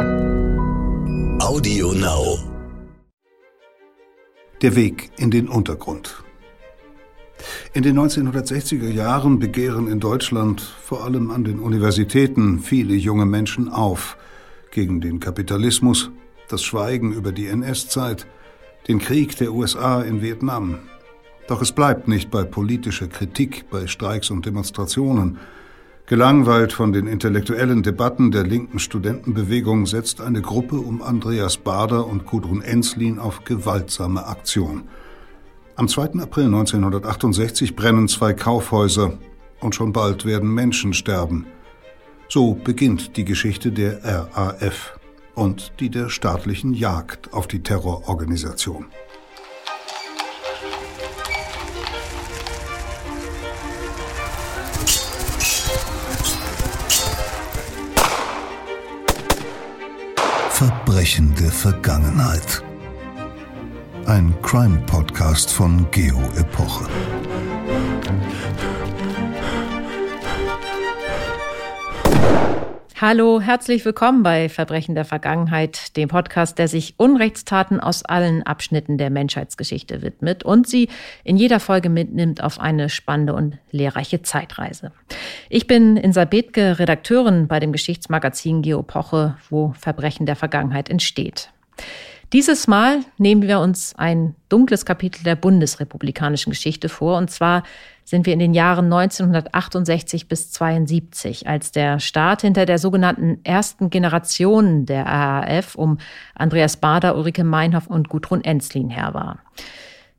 Audio Now. Der Weg in den Untergrund. In den 1960er Jahren begehren in Deutschland, vor allem an den Universitäten, viele junge Menschen auf gegen den Kapitalismus, das Schweigen über die NS-Zeit, den Krieg der USA in Vietnam. Doch es bleibt nicht bei politischer Kritik, bei Streiks und Demonstrationen. Gelangweilt von den intellektuellen Debatten der linken Studentenbewegung setzt eine Gruppe um Andreas Bader und Gudrun Enslin auf gewaltsame Aktion. Am 2. April 1968 brennen zwei Kaufhäuser und schon bald werden Menschen sterben. So beginnt die Geschichte der RAF und die der staatlichen Jagd auf die Terrororganisation. Verbrechen der Vergangenheit. Ein Crime-Podcast von Geo Epoche. Hallo, herzlich willkommen bei Verbrechen der Vergangenheit, dem Podcast, der sich Unrechtstaten aus allen Abschnitten der Menschheitsgeschichte widmet und sie in jeder Folge mitnimmt auf eine spannende und lehrreiche Zeitreise. Ich bin Insa Bethke, Redakteurin bei dem Geschichtsmagazin Geopoche, wo Verbrechen der Vergangenheit entsteht. Dieses Mal nehmen wir uns ein dunkles Kapitel der bundesrepublikanischen Geschichte vor. Und zwar sind wir in den Jahren 1968 bis 72, als der Staat hinter der sogenannten ersten Generation der RAF um Andreas Bader, Ulrike Meinhoff und Gudrun Enzlin her war.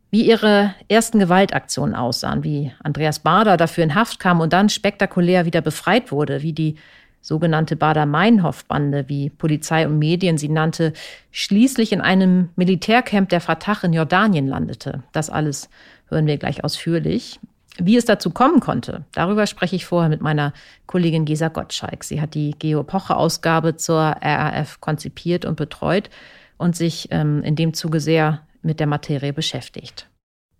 Wie ihre ersten Gewaltaktionen aussahen, wie Andreas Bader dafür in Haft kam und dann spektakulär wieder befreit wurde, wie die sogenannte Bader-Meinhof-Bande, wie Polizei und Medien sie nannte, schließlich in einem Militärcamp der Fatah in Jordanien landete. Das alles hören wir gleich ausführlich. Wie es dazu kommen konnte, darüber spreche ich vorher mit meiner Kollegin Gesa Gottschalk. Sie hat die Geo-Poche-Ausgabe zur RAF konzipiert und betreut und sich ähm, in dem Zuge sehr mit der Materie beschäftigt.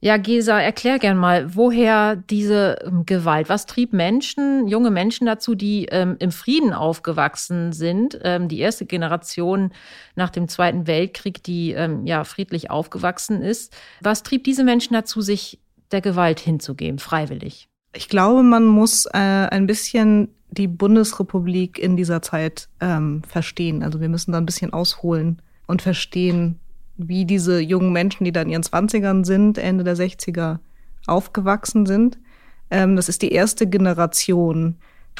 Ja, Gesa, erklär gern mal, woher diese ähm, Gewalt, was trieb Menschen, junge Menschen dazu, die ähm, im Frieden aufgewachsen sind, ähm, die erste Generation nach dem Zweiten Weltkrieg, die ähm, ja friedlich aufgewachsen ist. Was trieb diese Menschen dazu, sich der Gewalt hinzugeben, freiwillig? Ich glaube, man muss äh, ein bisschen die Bundesrepublik in dieser Zeit ähm, verstehen. Also wir müssen da ein bisschen ausholen und verstehen, wie diese jungen Menschen, die da in ihren Zwanzigern sind, Ende der 60er aufgewachsen sind. Ähm, das ist die erste Generation,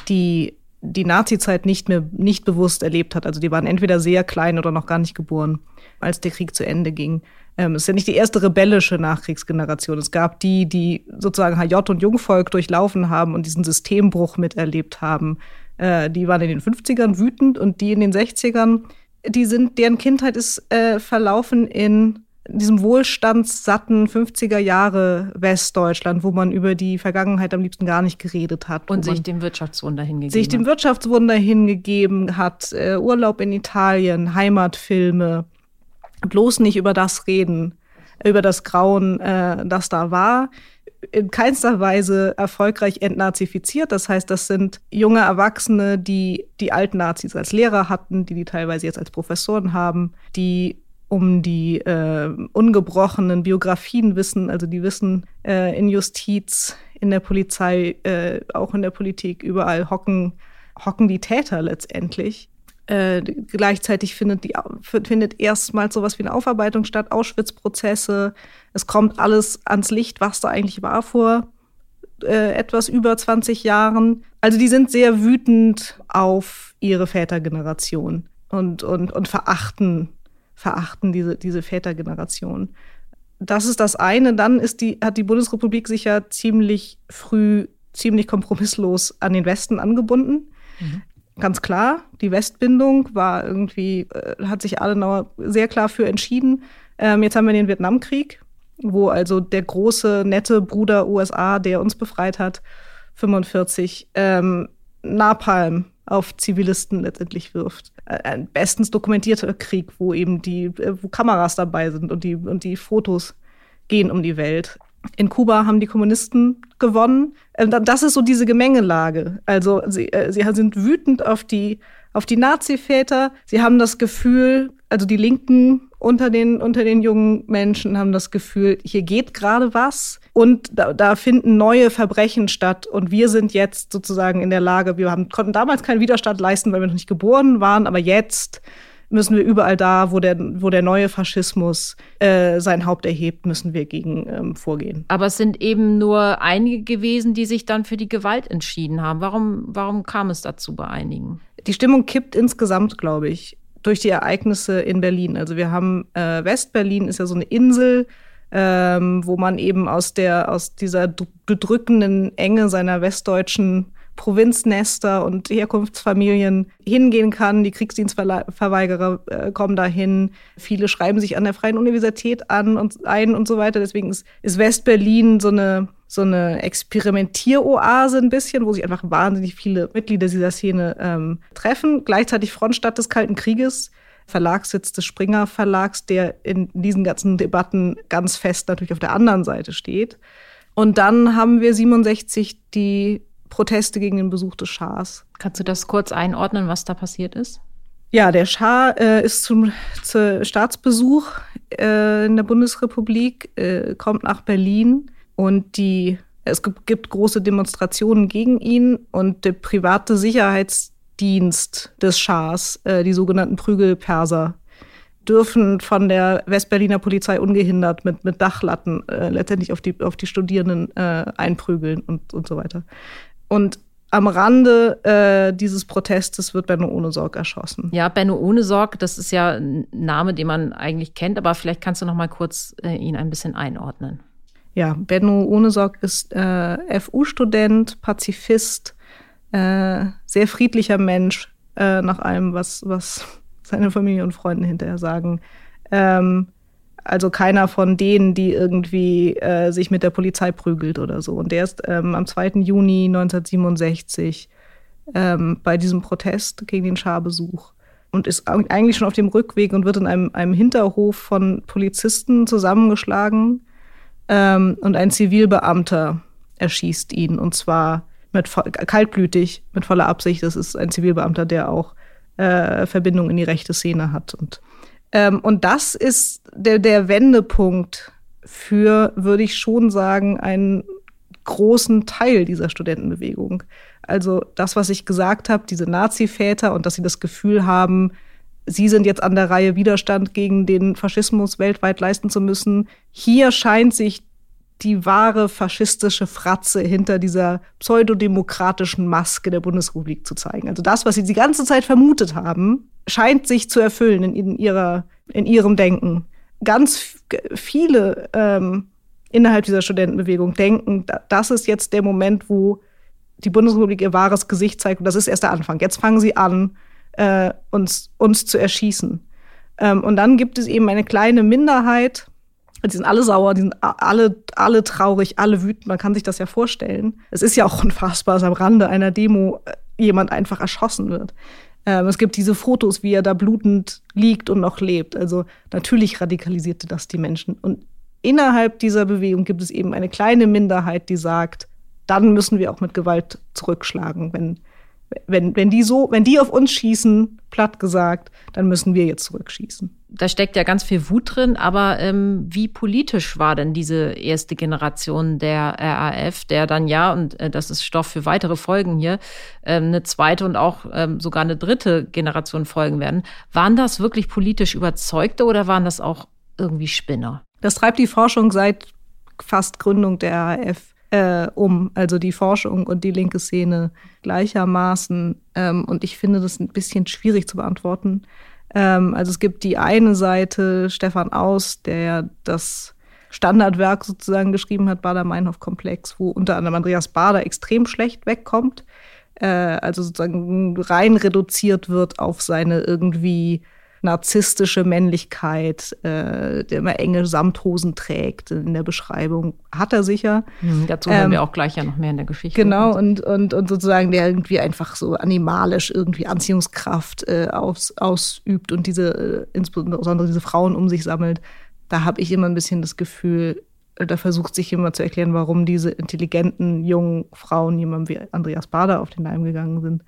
die die Nazi-Zeit nicht mehr nicht bewusst erlebt hat. Also die waren entweder sehr klein oder noch gar nicht geboren, als der Krieg zu Ende ging. Ähm, es ist ja nicht die erste rebellische Nachkriegsgeneration. Es gab die, die sozusagen HJ und Jungvolk durchlaufen haben und diesen Systembruch miterlebt haben. Äh, die waren in den 50ern wütend und die in den 60ern die sind, deren Kindheit ist äh, verlaufen in diesem wohlstandssatten 50er Jahre Westdeutschland, wo man über die Vergangenheit am liebsten gar nicht geredet hat. Und sich dem Wirtschaftswunder hingegeben Sich dem Wirtschaftswunder hingegeben hat, äh, Urlaub in Italien, Heimatfilme, bloß nicht über das reden, über das Grauen, äh, das da war in keinster Weise erfolgreich entnazifiziert. Das heißt, das sind junge Erwachsene, die die alten Nazis als Lehrer hatten, die die teilweise jetzt als Professoren haben, die um die äh, ungebrochenen Biografien wissen, also die wissen äh, in Justiz, in der Polizei, äh, auch in der Politik, überall hocken, hocken die Täter letztendlich. Äh, gleichzeitig findet, die, findet erstmals sowas wie eine Aufarbeitung statt, Auschwitz-Prozesse. Es kommt alles ans Licht, was da eigentlich war vor äh, etwas über 20 Jahren. Also die sind sehr wütend auf ihre Vätergeneration und, und, und verachten, verachten diese, diese Vätergeneration. Das ist das eine. Dann ist die, hat die Bundesrepublik sich ja ziemlich früh, ziemlich kompromisslos an den Westen angebunden. Mhm. Ganz klar, die Westbindung war irgendwie, äh, hat sich Adenauer sehr klar für entschieden. Ähm, jetzt haben wir den Vietnamkrieg, wo also der große, nette Bruder USA, der uns befreit hat, 45, ähm, Napalm auf Zivilisten letztendlich wirft. Äh, ein bestens dokumentierter Krieg, wo eben die, äh, wo Kameras dabei sind und die, und die Fotos gehen um die Welt. In Kuba haben die Kommunisten gewonnen. Äh, das ist so diese Gemengelage. Also sie, äh, sie sind wütend auf die, auf die Nazi-Väter. Sie haben das Gefühl, also die Linken unter den, unter den jungen Menschen haben das Gefühl, hier geht gerade was und da, da finden neue Verbrechen statt und wir sind jetzt sozusagen in der Lage, wir haben, konnten damals keinen Widerstand leisten, weil wir noch nicht geboren waren, aber jetzt müssen wir überall da, wo der, wo der neue Faschismus äh, sein Haupt erhebt, müssen wir gegen ähm, vorgehen. Aber es sind eben nur einige gewesen, die sich dann für die Gewalt entschieden haben. Warum, warum kam es dazu bei einigen? Die Stimmung kippt insgesamt, glaube ich, durch die Ereignisse in Berlin. Also wir haben äh, Westberlin ist ja so eine Insel, ähm, wo man eben aus der aus dieser bedrückenden Enge seiner westdeutschen Provinznester und Herkunftsfamilien hingehen kann. Die Kriegsdienstverweigerer äh, kommen dahin. Viele schreiben sich an der Freien Universität an und ein und so weiter. Deswegen ist, ist Westberlin so eine so eine Experimentieroase ein bisschen, wo sich einfach wahnsinnig viele Mitglieder dieser Szene ähm, treffen. Gleichzeitig Frontstadt des Kalten Krieges, Verlagssitz des Springer Verlags, der in diesen ganzen Debatten ganz fest natürlich auf der anderen Seite steht. Und dann haben wir 67 die Proteste gegen den Besuch des Schahs. Kannst du das kurz einordnen, was da passiert ist? Ja, der Schah äh, ist zum, zum Staatsbesuch äh, in der Bundesrepublik, äh, kommt nach Berlin und die, es gibt, gibt große Demonstrationen gegen ihn und der private Sicherheitsdienst des Schahs, äh, die sogenannten Prügelperser, dürfen von der Westberliner Polizei ungehindert mit, mit Dachlatten äh, letztendlich auf die, auf die Studierenden äh, einprügeln und, und so weiter. Und am Rande äh, dieses Protestes wird Benno Ohnesorg erschossen. Ja, Benno Ohnesorg, das ist ja ein Name, den man eigentlich kennt, aber vielleicht kannst du noch mal kurz äh, ihn ein bisschen einordnen. Ja, Benno Ohnesorg ist äh, FU-Student, Pazifist, äh, sehr friedlicher Mensch, äh, nach allem, was, was seine Familie und Freunde hinterher sagen. Ähm, also keiner von denen, die irgendwie äh, sich mit der Polizei prügelt oder so. Und der ist ähm, am 2. Juni 1967 ähm, bei diesem Protest gegen den Scharbesuch und ist eigentlich schon auf dem Rückweg und wird in einem, einem Hinterhof von Polizisten zusammengeschlagen. Ähm, und ein Zivilbeamter erschießt ihn und zwar mit kaltblütig, mit voller Absicht. Das ist ein Zivilbeamter, der auch äh, Verbindung in die rechte Szene hat und ähm, und das ist der, der Wendepunkt für, würde ich schon sagen, einen großen Teil dieser Studentenbewegung. Also das, was ich gesagt habe, diese Nazi-Väter und dass sie das Gefühl haben, sie sind jetzt an der Reihe, Widerstand gegen den Faschismus weltweit leisten zu müssen. Hier scheint sich die wahre faschistische Fratze hinter dieser pseudodemokratischen Maske der Bundesrepublik zu zeigen. Also das, was sie die ganze Zeit vermutet haben, scheint sich zu erfüllen in, ihrer, in ihrem Denken. Ganz viele ähm, innerhalb dieser Studentenbewegung denken, das ist jetzt der Moment, wo die Bundesrepublik ihr wahres Gesicht zeigt. Und das ist erst der Anfang. Jetzt fangen sie an, äh, uns, uns zu erschießen. Ähm, und dann gibt es eben eine kleine Minderheit, die sind alle sauer, die sind alle, alle traurig, alle wütend. Man kann sich das ja vorstellen. Es ist ja auch unfassbar, dass am Rande einer Demo äh, jemand einfach erschossen wird. Ähm, es gibt diese Fotos, wie er da blutend liegt und noch lebt. Also natürlich radikalisierte das die Menschen. Und innerhalb dieser Bewegung gibt es eben eine kleine Minderheit, die sagt, dann müssen wir auch mit Gewalt zurückschlagen. Wenn, wenn, wenn, die so, wenn die auf uns schießen, platt gesagt, dann müssen wir jetzt zurückschießen da steckt ja ganz viel Wut drin, aber ähm, wie politisch war denn diese erste Generation der RAF, der dann ja, und äh, das ist Stoff für weitere Folgen hier, ähm, eine zweite und auch ähm, sogar eine dritte Generation folgen werden. Waren das wirklich politisch Überzeugte oder waren das auch irgendwie Spinner? Das treibt die Forschung seit fast Gründung der RAF äh, um, also die Forschung und die linke Szene gleichermaßen. Ähm, und ich finde das ein bisschen schwierig zu beantworten. Ähm, also es gibt die eine Seite, Stefan Aus, der das Standardwerk sozusagen geschrieben hat, Bader-Meinhof-Komplex, wo unter anderem Andreas Bader extrem schlecht wegkommt. Äh, also sozusagen rein reduziert wird auf seine irgendwie narzisstische Männlichkeit, äh, der immer enge Samthosen trägt in der Beschreibung, hat er sicher. Mhm, dazu hören ähm, wir auch gleich ja noch mehr in der Geschichte. Genau, und, und, und sozusagen der irgendwie einfach so animalisch irgendwie Anziehungskraft äh, aus, ausübt und diese, äh, insbesondere diese Frauen um sich sammelt. Da habe ich immer ein bisschen das Gefühl, da versucht sich jemand zu erklären, warum diese intelligenten jungen Frauen jemandem wie Andreas Bader auf den Leim gegangen sind.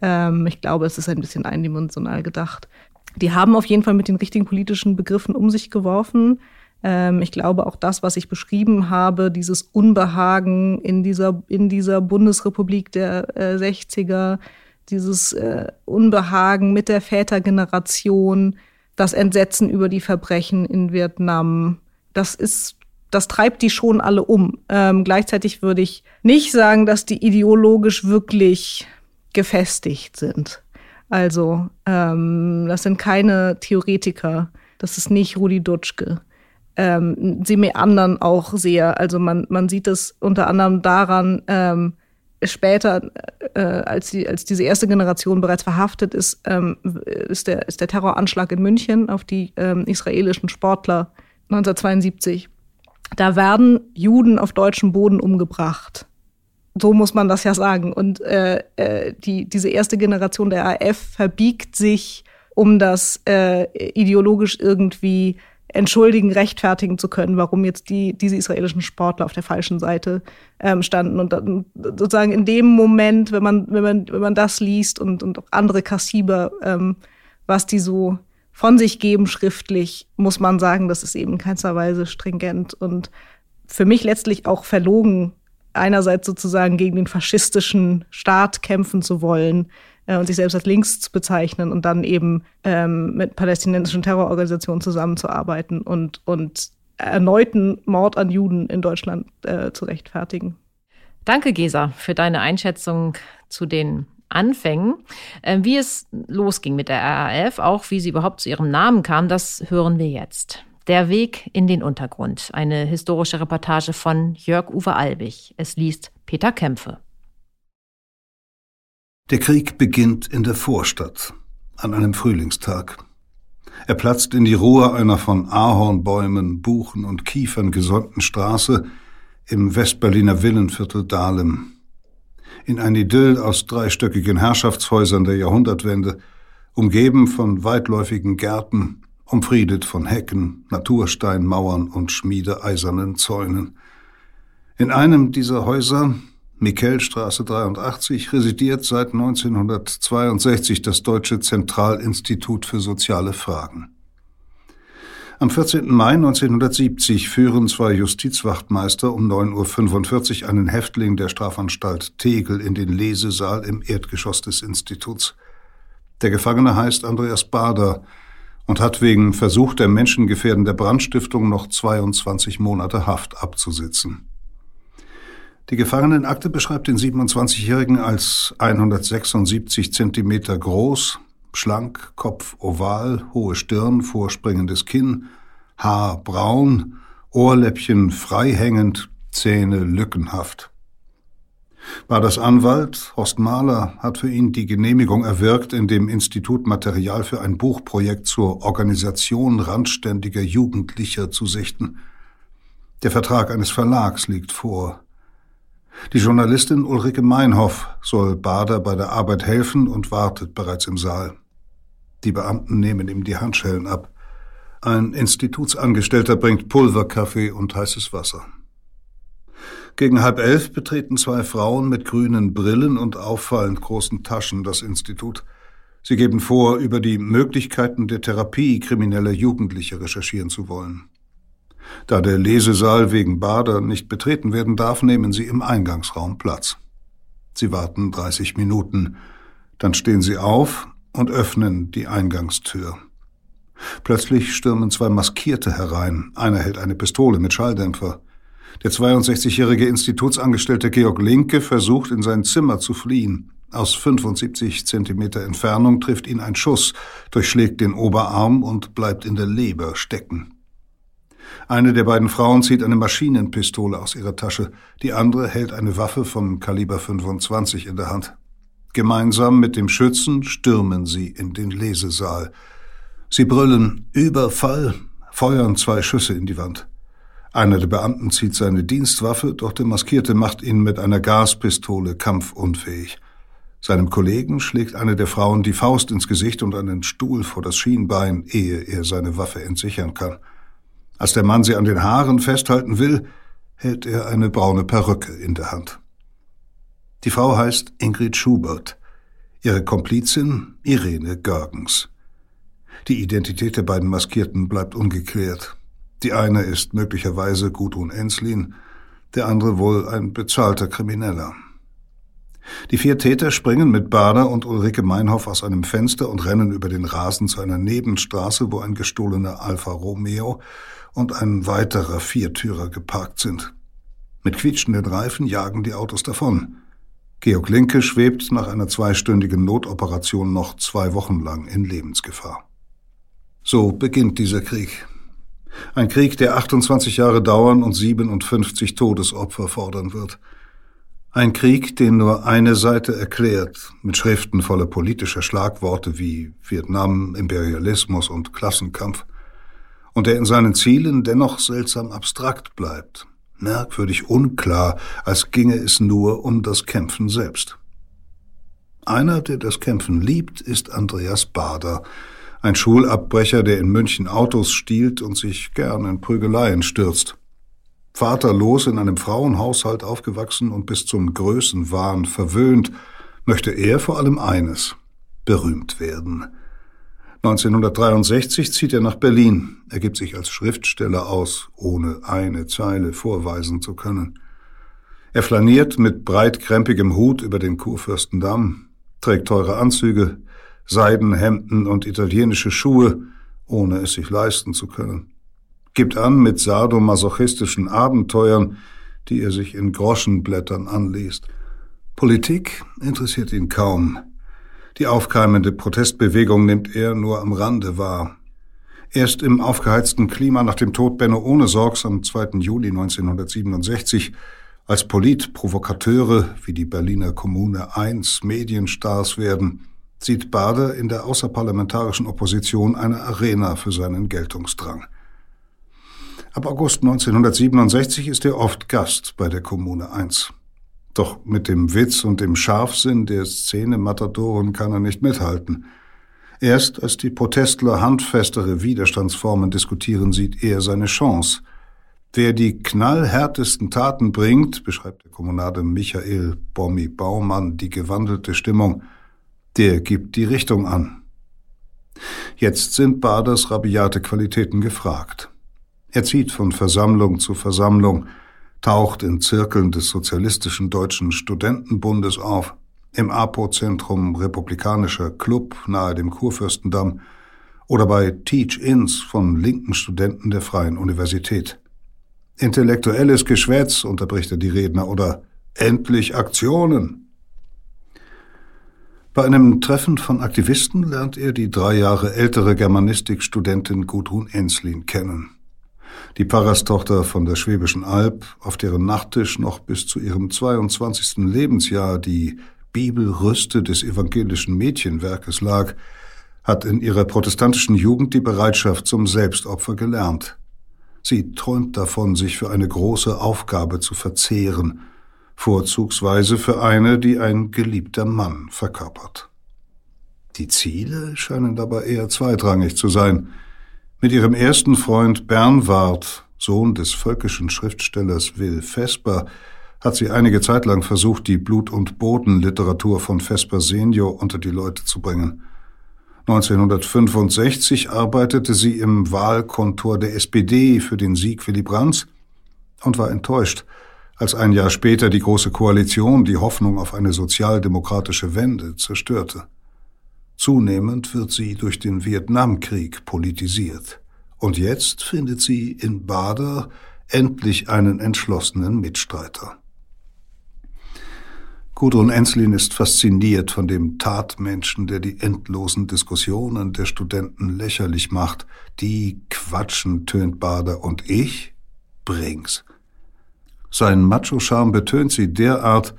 Ähm, ich glaube, es ist ein bisschen eindimensional gedacht. Die haben auf jeden Fall mit den richtigen politischen Begriffen um sich geworfen. Ähm, ich glaube auch das, was ich beschrieben habe, dieses Unbehagen in dieser, in dieser Bundesrepublik der äh, 60er, dieses äh, Unbehagen mit der Vätergeneration, das Entsetzen über die Verbrechen in Vietnam, das ist, das treibt die schon alle um. Ähm, gleichzeitig würde ich nicht sagen, dass die ideologisch wirklich gefestigt sind. Also, ähm, das sind keine Theoretiker. Das ist nicht Rudi Dutschke. Ähm, sie meandern auch sehr. Also man, man sieht es unter anderem daran, ähm, später, äh, als, die, als diese erste Generation bereits verhaftet ist, ähm, ist, der, ist der Terroranschlag in München auf die ähm, israelischen Sportler 1972. Da werden Juden auf deutschem Boden umgebracht. So muss man das ja sagen. Und äh, äh, die, diese erste Generation der AF verbiegt sich, um das äh, ideologisch irgendwie entschuldigen, rechtfertigen zu können, warum jetzt die, diese israelischen Sportler auf der falschen Seite ähm, standen. Und dann sozusagen in dem Moment, wenn man, wenn man, wenn man das liest und, und auch andere Kassiber, ähm, was die so von sich geben schriftlich, muss man sagen, das ist eben in keinster Weise stringent und für mich letztlich auch verlogen, einerseits sozusagen gegen den faschistischen Staat kämpfen zu wollen, äh, und sich selbst als links zu bezeichnen und dann eben ähm, mit palästinensischen Terrororganisationen zusammenzuarbeiten und, und erneuten Mord an Juden in Deutschland äh, zu rechtfertigen. Danke, Gesa, für deine Einschätzung zu den Anfängen. Äh, wie es losging mit der RAF, auch wie sie überhaupt zu ihrem Namen kam, das hören wir jetzt. Der Weg in den Untergrund. Eine historische Reportage von Jörg-Uwe Albig. Es liest Peter Kämpfe. Der Krieg beginnt in der Vorstadt, an einem Frühlingstag. Er platzt in die Ruhe einer von Ahornbäumen, Buchen und Kiefern gesäumten Straße im Westberliner Villenviertel Dahlem. In ein Idyll aus dreistöckigen Herrschaftshäusern der Jahrhundertwende, umgeben von weitläufigen Gärten, umfriedet von Hecken, Natursteinmauern und schmiedeeisernen Zäunen. In einem dieser Häuser, Mikelstraße 83 residiert seit 1962 das Deutsche Zentralinstitut für soziale Fragen. Am 14. Mai 1970 führen zwei Justizwachtmeister um 9.45 Uhr einen Häftling der Strafanstalt Tegel in den Lesesaal im Erdgeschoss des Instituts. Der Gefangene heißt Andreas Bader und hat wegen Versuch der menschengefährdender Brandstiftung noch 22 Monate Haft abzusitzen. Die Gefangenenakte beschreibt den 27-Jährigen als 176 Zentimeter groß, schlank, Kopf oval, hohe Stirn, vorspringendes Kinn, Haar braun, Ohrläppchen freihängend, Zähne lückenhaft. Baders Anwalt, Horst Mahler, hat für ihn die Genehmigung erwirkt, in dem Institut Material für ein Buchprojekt zur Organisation randständiger Jugendlicher zu sichten. Der Vertrag eines Verlags liegt vor. Die Journalistin Ulrike Meinhoff soll Bader bei der Arbeit helfen und wartet bereits im Saal. Die Beamten nehmen ihm die Handschellen ab. Ein Institutsangestellter bringt Pulverkaffee und heißes Wasser. Gegen halb elf betreten zwei Frauen mit grünen Brillen und auffallend großen Taschen das Institut. Sie geben vor, über die Möglichkeiten der Therapie krimineller Jugendliche recherchieren zu wollen. Da der Lesesaal wegen Bader nicht betreten werden darf, nehmen sie im Eingangsraum Platz. Sie warten 30 Minuten. Dann stehen sie auf und öffnen die Eingangstür. Plötzlich stürmen zwei Maskierte herein. Einer hält eine Pistole mit Schalldämpfer. Der 62-jährige Institutsangestellte Georg Linke versucht, in sein Zimmer zu fliehen. Aus 75 Zentimeter Entfernung trifft ihn ein Schuss, durchschlägt den Oberarm und bleibt in der Leber stecken. Eine der beiden Frauen zieht eine Maschinenpistole aus ihrer Tasche, die andere hält eine Waffe vom Kaliber 25 in der Hand. Gemeinsam mit dem Schützen stürmen sie in den Lesesaal. Sie brüllen Überfall, feuern zwei Schüsse in die Wand. Einer der Beamten zieht seine Dienstwaffe, doch der Maskierte macht ihn mit einer Gaspistole kampfunfähig. Seinem Kollegen schlägt eine der Frauen die Faust ins Gesicht und einen Stuhl vor das Schienbein, ehe er seine Waffe entsichern kann. Als der Mann sie an den Haaren festhalten will, hält er eine braune Perücke in der Hand. Die Frau heißt Ingrid Schubert. Ihre Komplizin Irene Görgens. Die Identität der beiden Maskierten bleibt ungeklärt. Die eine ist möglicherweise Gudrun Enslin, der andere wohl ein bezahlter Krimineller. Die vier Täter springen mit Bader und Ulrike Meinhoff aus einem Fenster und rennen über den Rasen zu einer Nebenstraße, wo ein gestohlener Alfa Romeo und ein weiterer Viertürer geparkt sind. Mit quietschenden Reifen jagen die Autos davon. Georg Linke schwebt nach einer zweistündigen Notoperation noch zwei Wochen lang in Lebensgefahr. So beginnt dieser Krieg. Ein Krieg, der 28 Jahre dauern und 57 Todesopfer fordern wird. Ein Krieg, den nur eine Seite erklärt, mit Schriften voller politischer Schlagworte wie Vietnam, Imperialismus und Klassenkampf, und der in seinen Zielen dennoch seltsam abstrakt bleibt, merkwürdig unklar, als ginge es nur um das Kämpfen selbst. Einer, der das Kämpfen liebt, ist Andreas Bader, ein Schulabbrecher, der in München Autos stiehlt und sich gern in Prügeleien stürzt. Vaterlos in einem Frauenhaushalt aufgewachsen und bis zum Größenwahn verwöhnt, möchte er vor allem eines, berühmt werden. 1963 zieht er nach Berlin. Er gibt sich als Schriftsteller aus, ohne eine Zeile vorweisen zu können. Er flaniert mit breitkrempigem Hut über den Kurfürstendamm, trägt teure Anzüge, Seidenhemden und italienische Schuhe, ohne es sich leisten zu können gibt an mit sadomasochistischen Abenteuern, die er sich in Groschenblättern anliest. Politik interessiert ihn kaum. Die aufkeimende Protestbewegung nimmt er nur am Rande wahr. Erst im aufgeheizten Klima nach dem Tod Benno Ohnesorgs am 2. Juli 1967 als Politprovokateure wie die Berliner Kommune 1 Medienstars werden, sieht Bader in der außerparlamentarischen Opposition eine Arena für seinen Geltungsdrang. Ab August 1967 ist er oft Gast bei der Kommune 1. Doch mit dem Witz und dem Scharfsinn der Szene-Matadoren kann er nicht mithalten. Erst als die Protestler handfestere Widerstandsformen diskutieren, sieht er seine Chance. Wer die knallhärtesten Taten bringt, beschreibt der Kommunade Michael Bommi Baumann die gewandelte Stimmung, der gibt die Richtung an. Jetzt sind Baders rabiate Qualitäten gefragt. Er zieht von Versammlung zu Versammlung, taucht in Zirkeln des Sozialistischen Deutschen Studentenbundes auf, im APO-Zentrum Republikanischer Club nahe dem Kurfürstendamm oder bei Teach-Ins von linken Studenten der Freien Universität. Intellektuelles Geschwätz, unterbricht er die Redner, oder endlich Aktionen. Bei einem Treffen von Aktivisten lernt er die drei Jahre ältere Germanistikstudentin Gudrun Enslin kennen die Pfarrerstochter von der Schwäbischen Alb, auf deren Nachttisch noch bis zu ihrem 22. Lebensjahr die Bibelrüste des evangelischen Mädchenwerkes lag, hat in ihrer protestantischen Jugend die Bereitschaft zum Selbstopfer gelernt. Sie träumt davon, sich für eine große Aufgabe zu verzehren, vorzugsweise für eine, die ein geliebter Mann verkörpert. Die Ziele scheinen dabei eher zweitrangig zu sein – mit ihrem ersten Freund Bernward, Sohn des völkischen Schriftstellers Will Vesper, hat sie einige Zeit lang versucht, die Blut- und Bodenliteratur von Vesper Senior unter die Leute zu bringen. 1965 arbeitete sie im Wahlkontor der SPD für den Sieg Willy Brandts und war enttäuscht, als ein Jahr später die Große Koalition die Hoffnung auf eine sozialdemokratische Wende zerstörte. Zunehmend wird sie durch den Vietnamkrieg politisiert. Und jetzt findet sie in Bader endlich einen entschlossenen Mitstreiter. Gudrun Enslin ist fasziniert von dem Tatmenschen, der die endlosen Diskussionen der Studenten lächerlich macht. Die quatschen, tönt Bader, und ich bring's. Sein Macho-Charme betönt sie derart,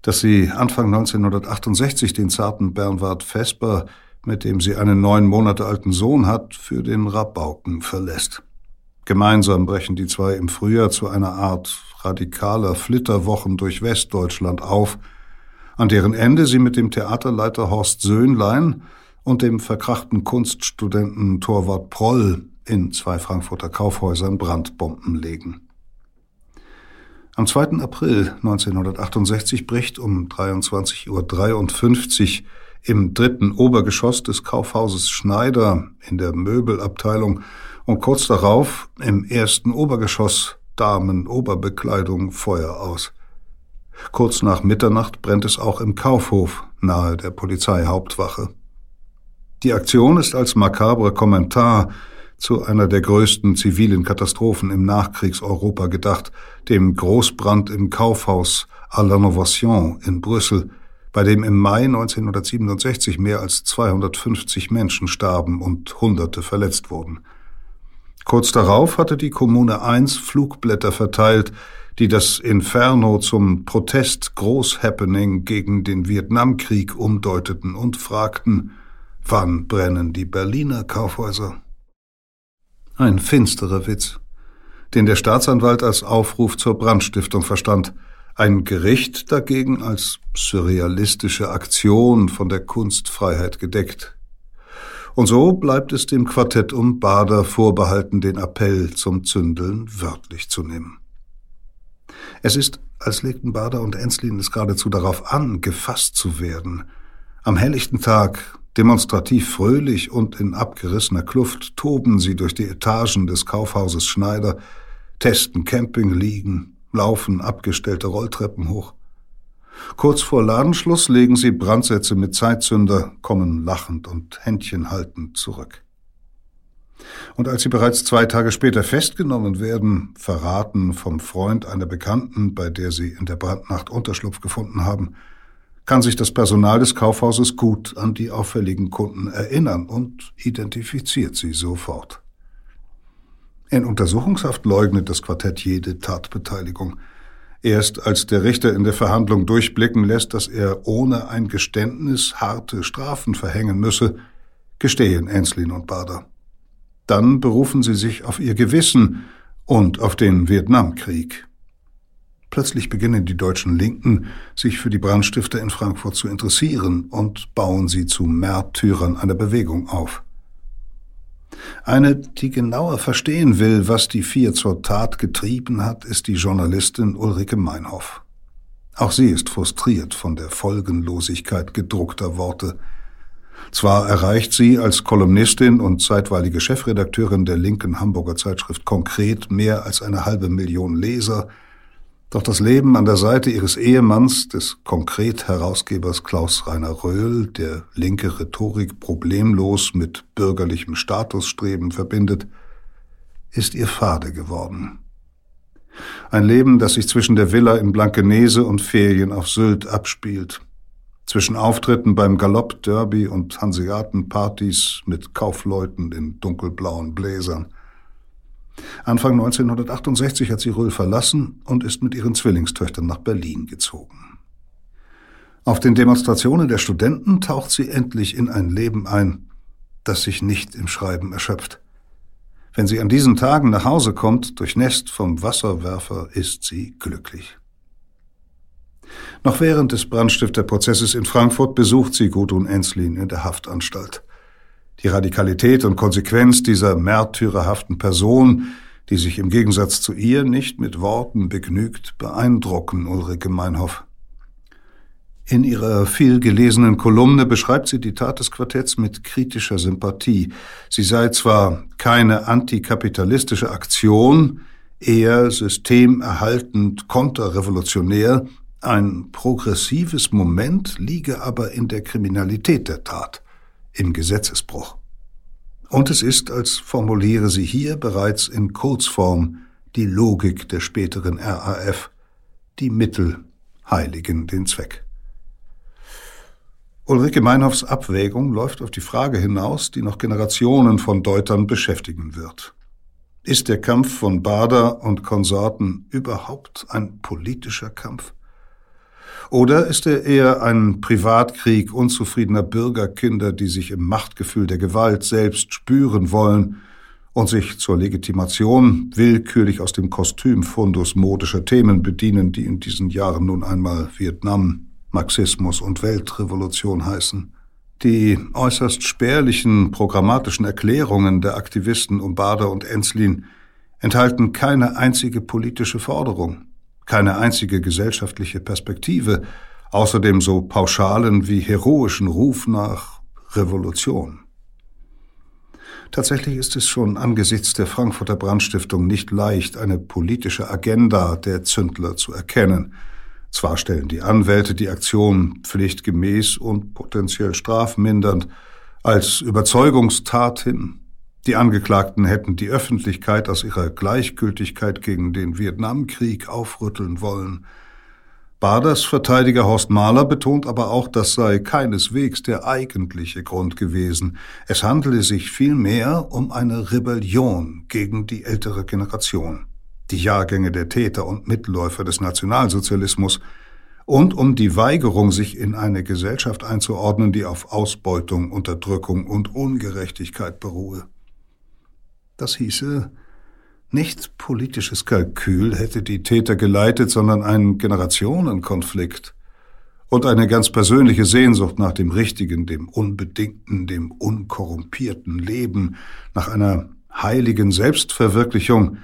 dass sie Anfang 1968 den zarten Bernward Vesper, mit dem sie einen neun Monate alten Sohn hat, für den Rabauken verlässt. Gemeinsam brechen die zwei im Frühjahr zu einer Art radikaler Flitterwochen durch Westdeutschland auf, an deren Ende sie mit dem Theaterleiter Horst Söhnlein und dem verkrachten Kunststudenten Torwart Proll in zwei Frankfurter Kaufhäusern Brandbomben legen. Am 2. April 1968 bricht um 23.53 Uhr im dritten Obergeschoss des Kaufhauses Schneider in der Möbelabteilung und kurz darauf im ersten Obergeschoss Damen-Oberbekleidung Feuer aus. Kurz nach Mitternacht brennt es auch im Kaufhof nahe der Polizeihauptwache. Die Aktion ist als makabre Kommentar zu einer der größten zivilen Katastrophen im Nachkriegseuropa gedacht, dem Großbrand im Kaufhaus à l'Innovation in Brüssel, bei dem im Mai 1967 mehr als 250 Menschen starben und Hunderte verletzt wurden. Kurz darauf hatte die Kommune 1 Flugblätter verteilt, die das Inferno zum Protest Großhappening gegen den Vietnamkrieg umdeuteten und fragten, wann brennen die Berliner Kaufhäuser? Ein finsterer Witz, den der Staatsanwalt als Aufruf zur Brandstiftung verstand, ein Gericht dagegen als surrealistische Aktion von der Kunstfreiheit gedeckt. Und so bleibt es dem Quartett um Bader vorbehalten, den Appell zum Zündeln wörtlich zu nehmen. Es ist, als legten Bader und Enslin es geradezu darauf an, gefasst zu werden. Am helllichten Tag, demonstrativ fröhlich und in abgerissener Kluft, toben sie durch die Etagen des Kaufhauses Schneider, testen Camping liegen, laufen abgestellte Rolltreppen hoch. Kurz vor Ladenschluss legen sie Brandsätze mit Zeitzünder, kommen lachend und Händchen haltend zurück. Und als sie bereits zwei Tage später festgenommen werden, verraten vom Freund einer Bekannten, bei der sie in der Brandnacht Unterschlupf gefunden haben, kann sich das Personal des Kaufhauses gut an die auffälligen Kunden erinnern und identifiziert sie sofort. In Untersuchungshaft leugnet das Quartett jede Tatbeteiligung. Erst als der Richter in der Verhandlung durchblicken lässt, dass er ohne ein Geständnis harte Strafen verhängen müsse, gestehen Enslin und Bader. Dann berufen sie sich auf ihr Gewissen und auf den Vietnamkrieg. Plötzlich beginnen die deutschen Linken, sich für die Brandstifter in Frankfurt zu interessieren und bauen sie zu Märtyrern einer Bewegung auf. Eine, die genauer verstehen will, was die vier zur Tat getrieben hat, ist die Journalistin Ulrike Meinhoff. Auch sie ist frustriert von der Folgenlosigkeit gedruckter Worte, zwar erreicht sie als Kolumnistin und zeitweilige Chefredakteurin der linken Hamburger Zeitschrift konkret mehr als eine halbe Million Leser, doch das Leben an der Seite ihres Ehemanns, des Konkret-Herausgebers Klaus Rainer Röhl, der linke Rhetorik problemlos mit bürgerlichem Statusstreben verbindet, ist ihr fade geworden. Ein Leben, das sich zwischen der Villa in Blankenese und Ferien auf Sylt abspielt, zwischen Auftritten beim Galopp-Derby und Hanseatenpartys mit Kaufleuten in dunkelblauen Bläsern. Anfang 1968 hat sie Röhl verlassen und ist mit ihren Zwillingstöchtern nach Berlin gezogen. Auf den Demonstrationen der Studenten taucht sie endlich in ein Leben ein, das sich nicht im Schreiben erschöpft. Wenn sie an diesen Tagen nach Hause kommt, durchnässt vom Wasserwerfer, ist sie glücklich. Noch während des Brandstifterprozesses in Frankfurt besucht sie Gudrun Enslin in der Haftanstalt. Die Radikalität und Konsequenz dieser märtyrerhaften Person, die sich im Gegensatz zu ihr nicht mit Worten begnügt, beeindrucken Ulrike Meinhoff. In ihrer viel gelesenen Kolumne beschreibt sie die Tat des Quartetts mit kritischer Sympathie. Sie sei zwar keine antikapitalistische Aktion, eher systemerhaltend konterrevolutionär, ein progressives Moment liege aber in der Kriminalität der Tat, im Gesetzesbruch. Und es ist, als formuliere sie hier bereits in Kurzform die Logik der späteren RAF, die Mittel heiligen den Zweck. Ulrike Meinhoffs Abwägung läuft auf die Frage hinaus, die noch Generationen von Deutern beschäftigen wird. Ist der Kampf von Bader und Konsorten überhaupt ein politischer Kampf? Oder ist er eher ein Privatkrieg unzufriedener Bürgerkinder, die sich im Machtgefühl der Gewalt selbst spüren wollen und sich zur Legitimation willkürlich aus dem Kostümfundus modischer Themen bedienen, die in diesen Jahren nun einmal Vietnam, Marxismus und Weltrevolution heißen? Die äußerst spärlichen programmatischen Erklärungen der Aktivisten um Bader und Enslin enthalten keine einzige politische Forderung keine einzige gesellschaftliche Perspektive, außerdem so pauschalen wie heroischen Ruf nach Revolution. Tatsächlich ist es schon angesichts der Frankfurter Brandstiftung nicht leicht, eine politische Agenda der Zündler zu erkennen. Zwar stellen die Anwälte die Aktion pflichtgemäß und potenziell strafmindernd als Überzeugungstat hin. Die Angeklagten hätten die Öffentlichkeit aus ihrer Gleichgültigkeit gegen den Vietnamkrieg aufrütteln wollen. Baders Verteidiger Horst Mahler betont aber auch, das sei keineswegs der eigentliche Grund gewesen. Es handele sich vielmehr um eine Rebellion gegen die ältere Generation, die Jahrgänge der Täter und Mitläufer des Nationalsozialismus und um die Weigerung, sich in eine Gesellschaft einzuordnen, die auf Ausbeutung, Unterdrückung und Ungerechtigkeit beruhe. Das hieße, nicht politisches Kalkül hätte die Täter geleitet, sondern einen Generationenkonflikt und eine ganz persönliche Sehnsucht nach dem richtigen, dem unbedingten, dem unkorrumpierten Leben, nach einer heiligen Selbstverwirklichung,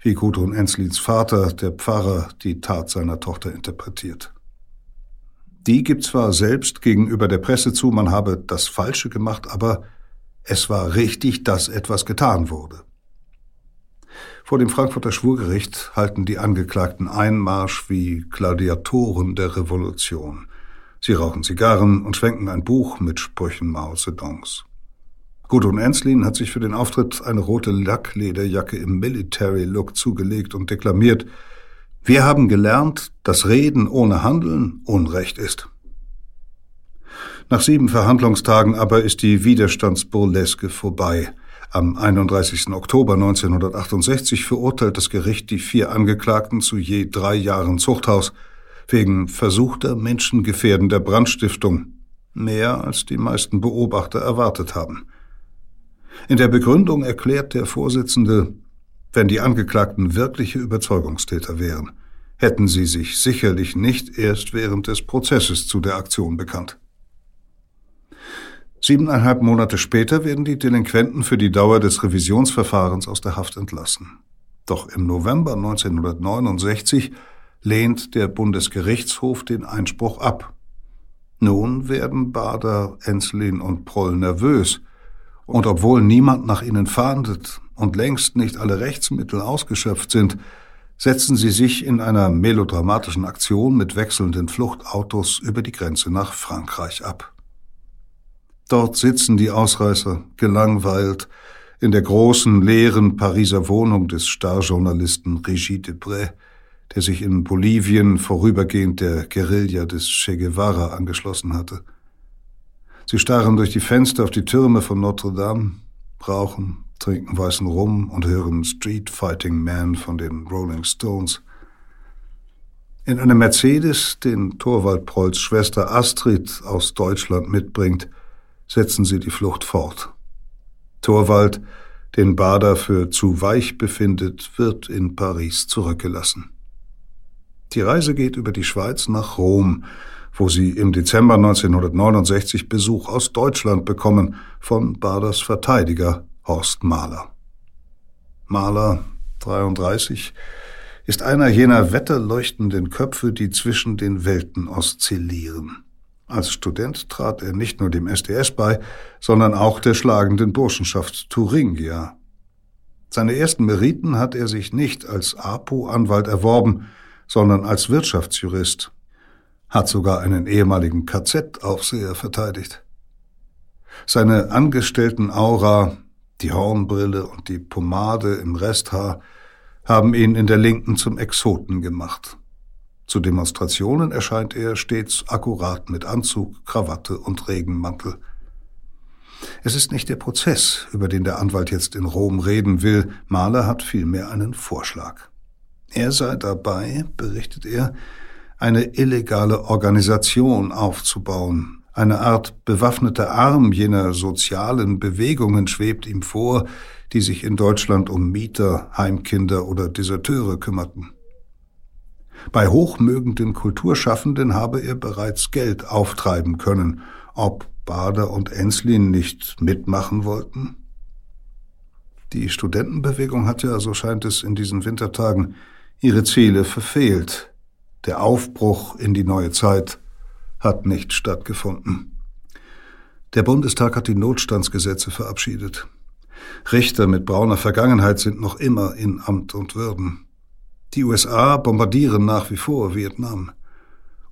wie Gudrun Enslins Vater, der Pfarrer, die Tat seiner Tochter interpretiert. Die gibt zwar selbst gegenüber der Presse zu, man habe das Falsche gemacht, aber es war richtig, dass etwas getan wurde. Vor dem Frankfurter Schwurgericht halten die Angeklagten Einmarsch wie Gladiatoren der Revolution. Sie rauchen Zigarren und schwenken ein Buch mit Sprüchen Mao Zedongs. Gudrun Enslin hat sich für den Auftritt eine rote Lacklederjacke im Military-Look zugelegt und deklamiert, wir haben gelernt, dass Reden ohne Handeln Unrecht ist. Nach sieben Verhandlungstagen aber ist die Widerstandsburleske vorbei. Am 31. Oktober 1968 verurteilt das Gericht die vier Angeklagten zu je drei Jahren Zuchthaus wegen versuchter menschengefährdender Brandstiftung, mehr als die meisten Beobachter erwartet haben. In der Begründung erklärt der Vorsitzende, wenn die Angeklagten wirkliche Überzeugungstäter wären, hätten sie sich sicherlich nicht erst während des Prozesses zu der Aktion bekannt. Siebeneinhalb Monate später werden die Delinquenten für die Dauer des Revisionsverfahrens aus der Haft entlassen. Doch im November 1969 lehnt der Bundesgerichtshof den Einspruch ab. Nun werden Bader, Enslin und Proll nervös, und obwohl niemand nach ihnen fahndet und längst nicht alle Rechtsmittel ausgeschöpft sind, setzen sie sich in einer melodramatischen Aktion mit wechselnden Fluchtautos über die Grenze nach Frankreich ab. Dort sitzen die Ausreißer, gelangweilt, in der großen, leeren Pariser Wohnung des Starjournalisten Régis Debray, der sich in Bolivien vorübergehend der Guerilla des Che Guevara angeschlossen hatte. Sie starren durch die Fenster auf die Türme von Notre Dame, rauchen, trinken weißen Rum und hören Street Fighting Man von den Rolling Stones. In einem Mercedes, den Torvald Prolls Schwester Astrid aus Deutschland mitbringt, setzen sie die Flucht fort. Torwald, den Bader für zu weich befindet, wird in Paris zurückgelassen. Die Reise geht über die Schweiz nach Rom, wo sie im Dezember 1969 Besuch aus Deutschland bekommen von Baders Verteidiger Horst Mahler. Mahler, 33, ist einer jener wetterleuchtenden Köpfe, die zwischen den Welten oszillieren. Als Student trat er nicht nur dem SDS bei, sondern auch der schlagenden Burschenschaft Thuringia. Seine ersten Meriten hat er sich nicht als APO-Anwalt erworben, sondern als Wirtschaftsjurist, hat sogar einen ehemaligen KZ-Aufseher verteidigt. Seine Angestellten-Aura, die Hornbrille und die Pomade im Resthaar haben ihn in der Linken zum Exoten gemacht. Zu Demonstrationen erscheint er stets akkurat mit Anzug, Krawatte und Regenmantel. Es ist nicht der Prozess, über den der Anwalt jetzt in Rom reden will, Mahler hat vielmehr einen Vorschlag. Er sei dabei, berichtet er, eine illegale Organisation aufzubauen. Eine Art bewaffneter Arm jener sozialen Bewegungen schwebt ihm vor, die sich in Deutschland um Mieter, Heimkinder oder Deserteure kümmerten. Bei hochmögenden Kulturschaffenden habe er bereits Geld auftreiben können. Ob Bader und Enslin nicht mitmachen wollten? Die Studentenbewegung hat ja, so scheint es in diesen Wintertagen, ihre Ziele verfehlt. Der Aufbruch in die neue Zeit hat nicht stattgefunden. Der Bundestag hat die Notstandsgesetze verabschiedet. Richter mit brauner Vergangenheit sind noch immer in Amt und Würden. Die USA bombardieren nach wie vor Vietnam.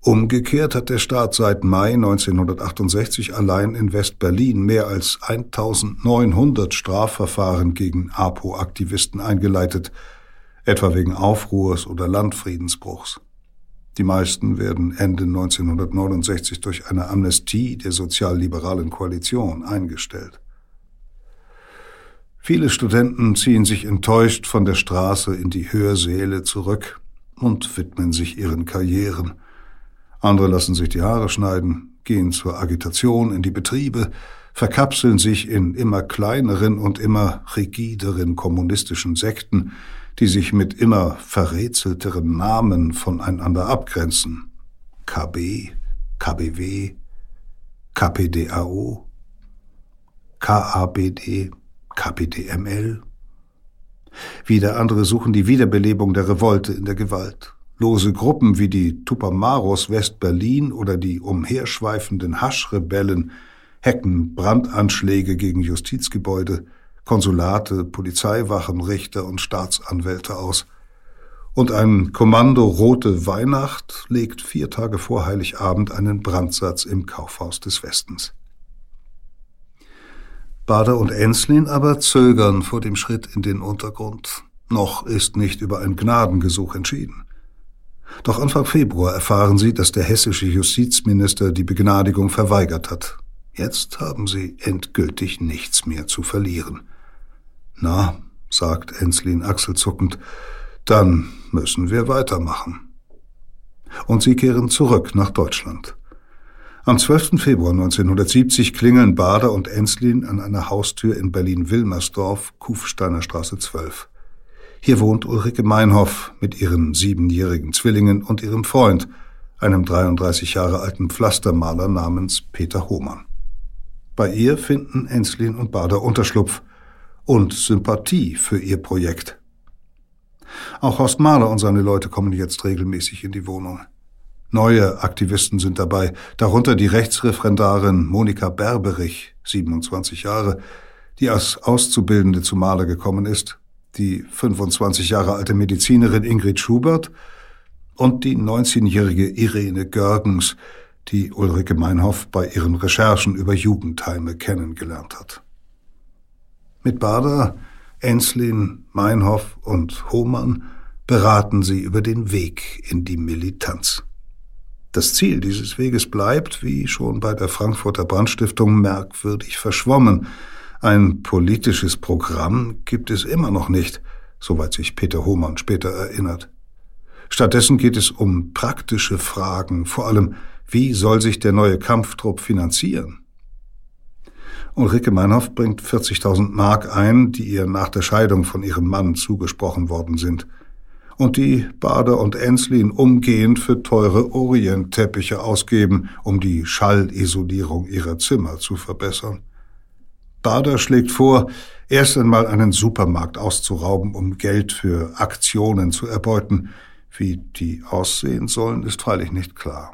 Umgekehrt hat der Staat seit Mai 1968 allein in West-Berlin mehr als 1900 Strafverfahren gegen APO-Aktivisten eingeleitet, etwa wegen Aufruhrs oder Landfriedensbruchs. Die meisten werden Ende 1969 durch eine Amnestie der sozialliberalen Koalition eingestellt. Viele Studenten ziehen sich enttäuscht von der Straße in die Hörsäle zurück und widmen sich ihren Karrieren. Andere lassen sich die Haare schneiden, gehen zur Agitation in die Betriebe, verkapseln sich in immer kleineren und immer rigideren kommunistischen Sekten, die sich mit immer verrätselteren Namen voneinander abgrenzen. KB, KBW, KPDAO, KABD, KPDML. Wieder andere suchen die Wiederbelebung der Revolte in der Gewalt. Lose Gruppen wie die Tupamaros West-Berlin oder die umherschweifenden Haschrebellen hecken Brandanschläge gegen Justizgebäude, Konsulate, Polizeiwachen, Richter und Staatsanwälte aus. Und ein Kommando Rote Weihnacht legt vier Tage vor Heiligabend einen Brandsatz im Kaufhaus des Westens. Bader und Enslin aber zögern vor dem Schritt in den Untergrund. Noch ist nicht über ein Gnadengesuch entschieden. Doch Anfang Februar erfahren sie, dass der hessische Justizminister die Begnadigung verweigert hat. Jetzt haben sie endgültig nichts mehr zu verlieren. Na, sagt Enslin achselzuckend, dann müssen wir weitermachen. Und sie kehren zurück nach Deutschland. Am 12. Februar 1970 klingeln Bader und Enslin an einer Haustür in Berlin-Wilmersdorf, Kufsteiner Straße 12. Hier wohnt Ulrike Meinhoff mit ihren siebenjährigen Zwillingen und ihrem Freund, einem 33 Jahre alten Pflastermaler namens Peter Hohmann. Bei ihr finden Enslin und Bader Unterschlupf und Sympathie für ihr Projekt. Auch Horst Mahler und seine Leute kommen jetzt regelmäßig in die Wohnung. Neue Aktivisten sind dabei, darunter die Rechtsreferendarin Monika Berberich, 27 Jahre, die als Auszubildende zu Maler gekommen ist, die 25 Jahre alte Medizinerin Ingrid Schubert und die 19-jährige Irene Görgens, die Ulrike Meinhoff bei ihren Recherchen über Jugendheime kennengelernt hat. Mit Bader, Enslin, Meinhoff und Hohmann beraten sie über den Weg in die Militanz. Das Ziel dieses Weges bleibt, wie schon bei der Frankfurter Brandstiftung, merkwürdig verschwommen. Ein politisches Programm gibt es immer noch nicht, soweit sich Peter Hohmann später erinnert. Stattdessen geht es um praktische Fragen, vor allem, wie soll sich der neue Kampftrupp finanzieren? Ulrike Meinhoff bringt 40.000 Mark ein, die ihr nach der Scheidung von ihrem Mann zugesprochen worden sind – und die Bader und Enslin umgehend für teure Orientteppiche ausgeben, um die Schallisolierung ihrer Zimmer zu verbessern. Bader schlägt vor, erst einmal einen Supermarkt auszurauben, um Geld für Aktionen zu erbeuten. Wie die aussehen sollen, ist freilich nicht klar.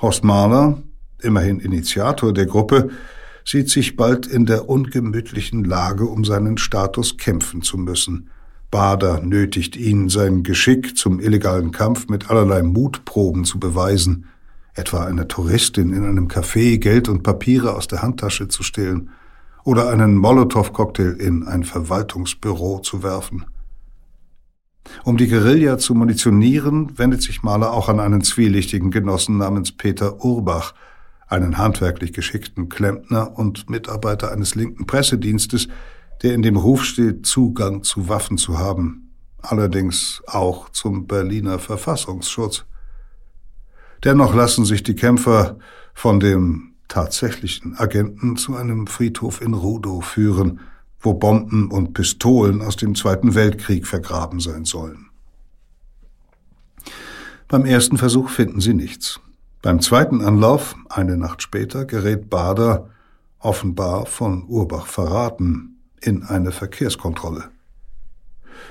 Horst Mahler, immerhin Initiator der Gruppe, sieht sich bald in der ungemütlichen Lage, um seinen Status kämpfen zu müssen – Bader nötigt ihn, sein Geschick zum illegalen Kampf mit allerlei Mutproben zu beweisen, etwa einer Touristin in einem Café Geld und Papiere aus der Handtasche zu stehlen oder einen Molotow-Cocktail in ein Verwaltungsbüro zu werfen. Um die Guerilla zu munitionieren, wendet sich Mahler auch an einen zwielichtigen Genossen namens Peter Urbach, einen handwerklich geschickten Klempner und Mitarbeiter eines linken Pressedienstes, der in dem Ruf steht, Zugang zu Waffen zu haben, allerdings auch zum Berliner Verfassungsschutz. Dennoch lassen sich die Kämpfer von dem tatsächlichen Agenten zu einem Friedhof in Rudow führen, wo Bomben und Pistolen aus dem Zweiten Weltkrieg vergraben sein sollen. Beim ersten Versuch finden sie nichts. Beim zweiten Anlauf, eine Nacht später, gerät Bader, offenbar von Urbach verraten, in eine Verkehrskontrolle.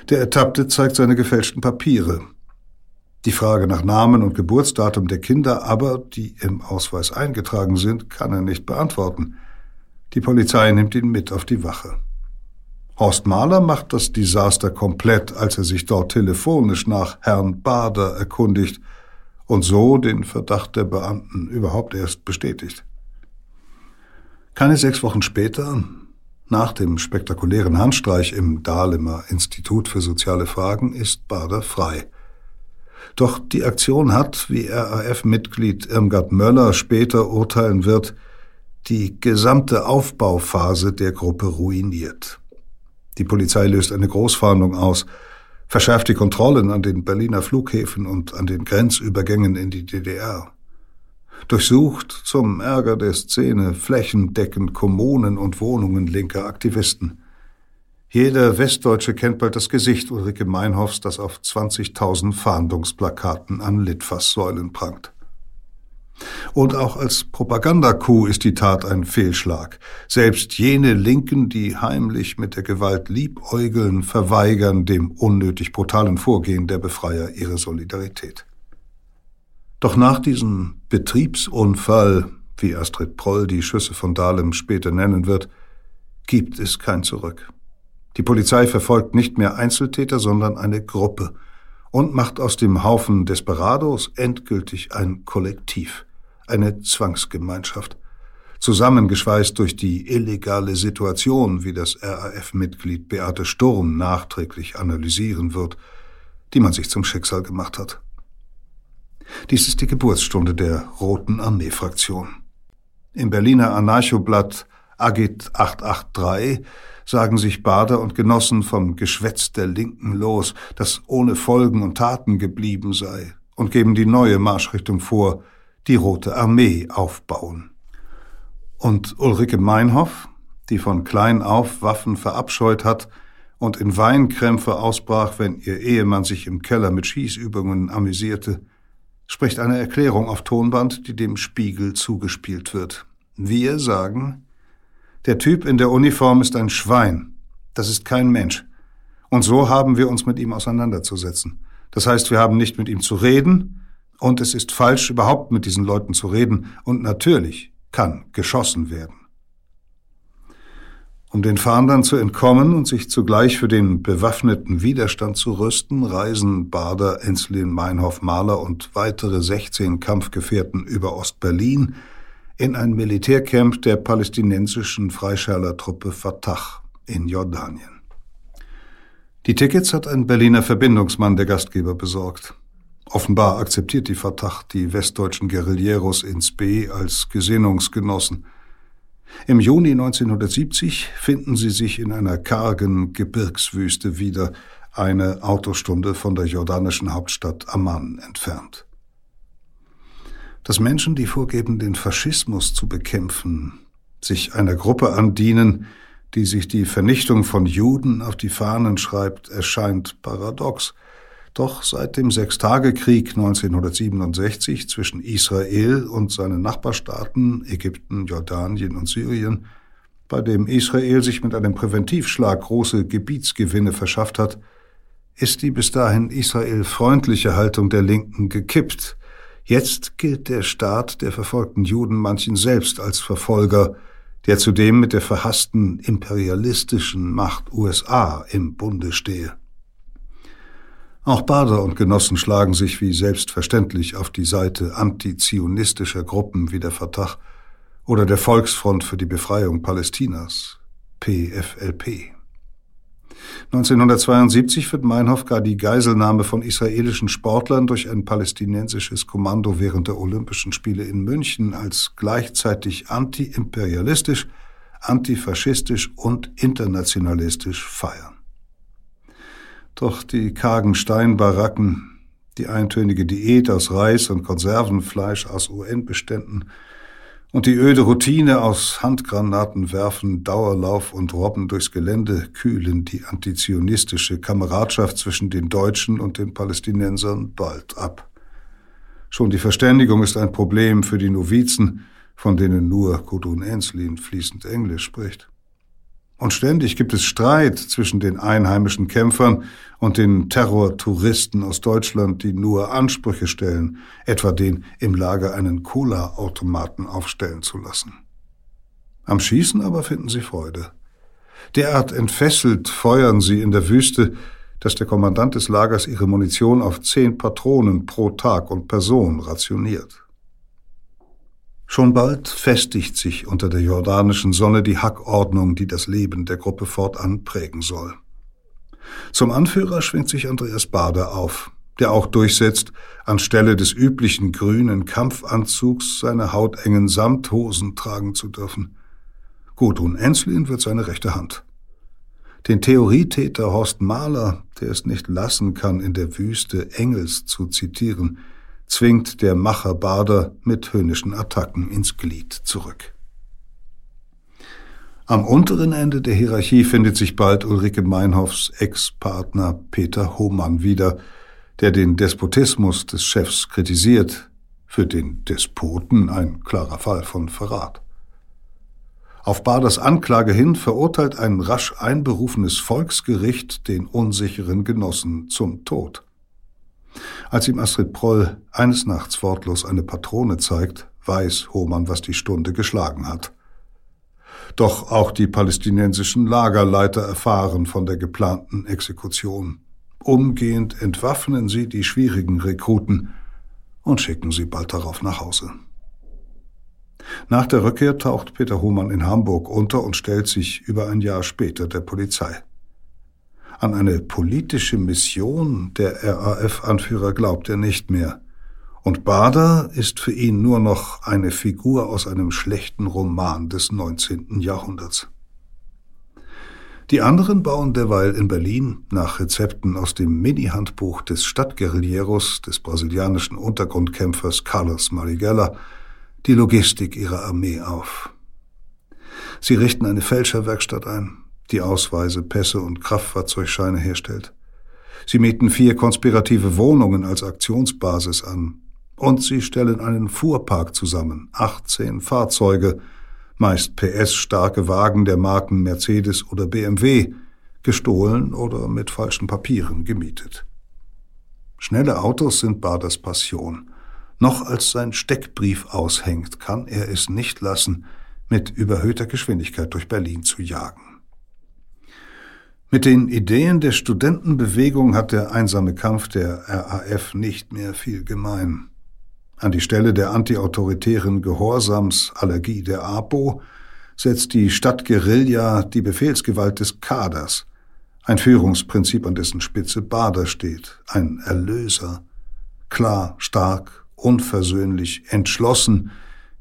Der Ertappte zeigt seine gefälschten Papiere. Die Frage nach Namen und Geburtsdatum der Kinder aber, die im Ausweis eingetragen sind, kann er nicht beantworten. Die Polizei nimmt ihn mit auf die Wache. Horst Mahler macht das Desaster komplett, als er sich dort telefonisch nach Herrn Bader erkundigt und so den Verdacht der Beamten überhaupt erst bestätigt. Keine sechs Wochen später, nach dem spektakulären Handstreich im Dahlemer Institut für soziale Fragen, ist Bader frei. Doch die Aktion hat, wie RAF-Mitglied Irmgard Möller später urteilen wird, die gesamte Aufbauphase der Gruppe ruiniert. Die Polizei löst eine Großfahndung aus, verschärft die Kontrollen an den Berliner Flughäfen und an den Grenzübergängen in die DDR, durchsucht zum Ärger der Szene flächendeckend Kommunen und Wohnungen linker Aktivisten. Jeder Westdeutsche kennt bald das Gesicht Ulrike Meinhoffs, das auf 20.000 Fahndungsplakaten an Litfaßsäulen prangt. Und auch als Propagandakuh ist die Tat ein Fehlschlag. Selbst jene Linken, die heimlich mit der Gewalt liebäugeln, verweigern dem unnötig brutalen Vorgehen der Befreier ihre Solidarität. Doch nach diesem Betriebsunfall, wie Astrid Proll die Schüsse von Dahlem später nennen wird, gibt es kein Zurück. Die Polizei verfolgt nicht mehr Einzeltäter, sondern eine Gruppe und macht aus dem Haufen Desperados endgültig ein Kollektiv, eine Zwangsgemeinschaft, zusammengeschweißt durch die illegale Situation, wie das RAF-Mitglied Beate Sturm nachträglich analysieren wird, die man sich zum Schicksal gemacht hat. Dies ist die Geburtsstunde der Roten Armee-Fraktion. Im Berliner Anarchoblatt Agit 883 sagen sich Bader und Genossen vom Geschwätz der Linken los, das ohne Folgen und Taten geblieben sei, und geben die neue Marschrichtung vor, die Rote Armee aufbauen. Und Ulrike Meinhoff, die von klein auf Waffen verabscheut hat und in Weinkrämpfe ausbrach, wenn ihr Ehemann sich im Keller mit Schießübungen amüsierte, spricht eine Erklärung auf Tonband, die dem Spiegel zugespielt wird. Wir sagen, der Typ in der Uniform ist ein Schwein. Das ist kein Mensch. Und so haben wir uns mit ihm auseinanderzusetzen. Das heißt, wir haben nicht mit ihm zu reden, und es ist falsch, überhaupt mit diesen Leuten zu reden, und natürlich kann geschossen werden. Um den Fahndern zu entkommen und sich zugleich für den bewaffneten Widerstand zu rüsten, reisen Bader, Enslin, Meinhof, Mahler und weitere 16 Kampfgefährten über Ostberlin in ein Militärcamp der palästinensischen Freischärlertruppe Fatah in Jordanien. Die Tickets hat ein Berliner Verbindungsmann der Gastgeber besorgt. Offenbar akzeptiert die Fatah die westdeutschen Guerilleros ins B als Gesinnungsgenossen – im Juni 1970 finden sie sich in einer kargen Gebirgswüste wieder, eine Autostunde von der jordanischen Hauptstadt Amman entfernt. Dass Menschen, die vorgeben, den Faschismus zu bekämpfen, sich einer Gruppe andienen, die sich die Vernichtung von Juden auf die Fahnen schreibt, erscheint paradox – doch seit dem Sechstagekrieg 1967 zwischen Israel und seinen Nachbarstaaten Ägypten, Jordanien und Syrien, bei dem Israel sich mit einem Präventivschlag große Gebietsgewinne verschafft hat, ist die bis dahin israelfreundliche Haltung der Linken gekippt. Jetzt gilt der Staat der verfolgten Juden manchen selbst als Verfolger, der zudem mit der verhassten imperialistischen Macht USA im Bunde stehe. Auch Bader und Genossen schlagen sich wie selbstverständlich auf die Seite antizionistischer Gruppen wie der Fatah oder der Volksfront für die Befreiung Palästinas, PFLP. 1972 wird Meinhof gar die Geiselnahme von israelischen Sportlern durch ein palästinensisches Kommando während der Olympischen Spiele in München als gleichzeitig antiimperialistisch, antifaschistisch und internationalistisch feiern. Doch die kargen Steinbaracken, die eintönige Diät aus Reis und Konservenfleisch aus UN-Beständen und die öde Routine aus Handgranaten werfen, Dauerlauf und Robben durchs Gelände kühlen die antizionistische Kameradschaft zwischen den Deutschen und den Palästinensern bald ab. Schon die Verständigung ist ein Problem für die Novizen, von denen nur Gudrun Enslin fließend Englisch spricht. Und ständig gibt es Streit zwischen den einheimischen Kämpfern und den Terrortouristen aus Deutschland, die nur Ansprüche stellen, etwa den im Lager einen Cola-Automaten aufstellen zu lassen. Am Schießen aber finden sie Freude. Derart entfesselt feuern sie in der Wüste, dass der Kommandant des Lagers ihre Munition auf zehn Patronen pro Tag und Person rationiert. Schon bald festigt sich unter der jordanischen Sonne die Hackordnung, die das Leben der Gruppe fortan prägen soll. Zum Anführer schwingt sich Andreas Bader auf, der auch durchsetzt, anstelle des üblichen grünen Kampfanzugs seine hautengen Samthosen tragen zu dürfen. Gudrun Enslin wird seine rechte Hand. Den Theorietäter Horst Mahler, der es nicht lassen kann, in der Wüste Engels zu zitieren, zwingt der Macher Bader mit höhnischen Attacken ins Glied zurück. Am unteren Ende der Hierarchie findet sich bald Ulrike Meinhoffs Ex-Partner Peter Hohmann wieder, der den Despotismus des Chefs kritisiert, für den Despoten ein klarer Fall von Verrat. Auf Baders Anklage hin verurteilt ein rasch einberufenes Volksgericht den unsicheren Genossen zum Tod. Als ihm Astrid Proll eines Nachts wortlos eine Patrone zeigt, weiß Hohmann, was die Stunde geschlagen hat. Doch auch die palästinensischen Lagerleiter erfahren von der geplanten Exekution. Umgehend entwaffnen sie die schwierigen Rekruten und schicken sie bald darauf nach Hause. Nach der Rückkehr taucht Peter Hohmann in Hamburg unter und stellt sich über ein Jahr später der Polizei. An eine politische Mission der RAF-Anführer glaubt er nicht mehr. Und Bader ist für ihn nur noch eine Figur aus einem schlechten Roman des 19. Jahrhunderts. Die anderen bauen derweil in Berlin nach Rezepten aus dem Mini-Handbuch des Stadtguerilleros des brasilianischen Untergrundkämpfers Carlos Marighella die Logistik ihrer Armee auf. Sie richten eine Fälscherwerkstatt ein, die Ausweise, Pässe und Kraftfahrzeugscheine herstellt. Sie mieten vier konspirative Wohnungen als Aktionsbasis an. Und sie stellen einen Fuhrpark zusammen, 18 Fahrzeuge, meist PS-starke Wagen der Marken Mercedes oder BMW, gestohlen oder mit falschen Papieren gemietet. Schnelle Autos sind Baders Passion. Noch als sein Steckbrief aushängt, kann er es nicht lassen, mit überhöhter Geschwindigkeit durch Berlin zu jagen. Mit den Ideen der Studentenbewegung hat der einsame Kampf der RAF nicht mehr viel gemein. An die Stelle der antiautoritären Gehorsamsallergie der APO setzt die Stadtguerilla die Befehlsgewalt des Kaders, ein Führungsprinzip, an dessen Spitze Bader steht, ein Erlöser, klar, stark, unversöhnlich, entschlossen,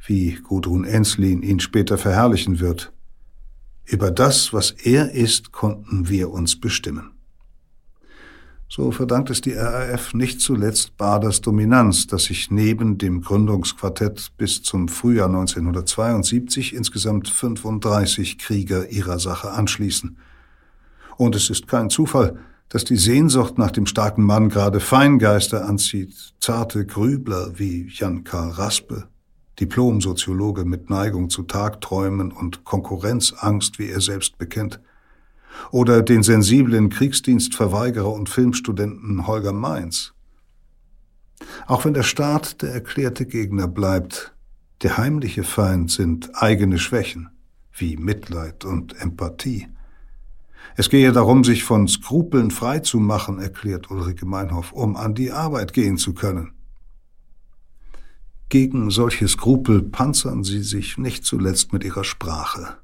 wie Gudrun Enslin ihn später verherrlichen wird, über das, was er ist, konnten wir uns bestimmen. So verdankt es die RAF nicht zuletzt Baders Dominanz, dass sich neben dem Gründungsquartett bis zum Frühjahr 1972 insgesamt 35 Krieger ihrer Sache anschließen. Und es ist kein Zufall, dass die Sehnsucht nach dem starken Mann gerade Feingeister anzieht, zarte Grübler wie Jan Karl Raspe, Diplomsoziologe mit Neigung zu Tagträumen und Konkurrenzangst, wie er selbst bekennt, oder den sensiblen Kriegsdienstverweigerer und Filmstudenten Holger Mainz. Auch wenn der Staat der erklärte Gegner bleibt, der heimliche Feind sind eigene Schwächen, wie Mitleid und Empathie. Es gehe darum, sich von Skrupeln frei zu machen, erklärt Ulrike Meinhoff, um an die Arbeit gehen zu können. Gegen solche Skrupel panzern sie sich nicht zuletzt mit ihrer Sprache.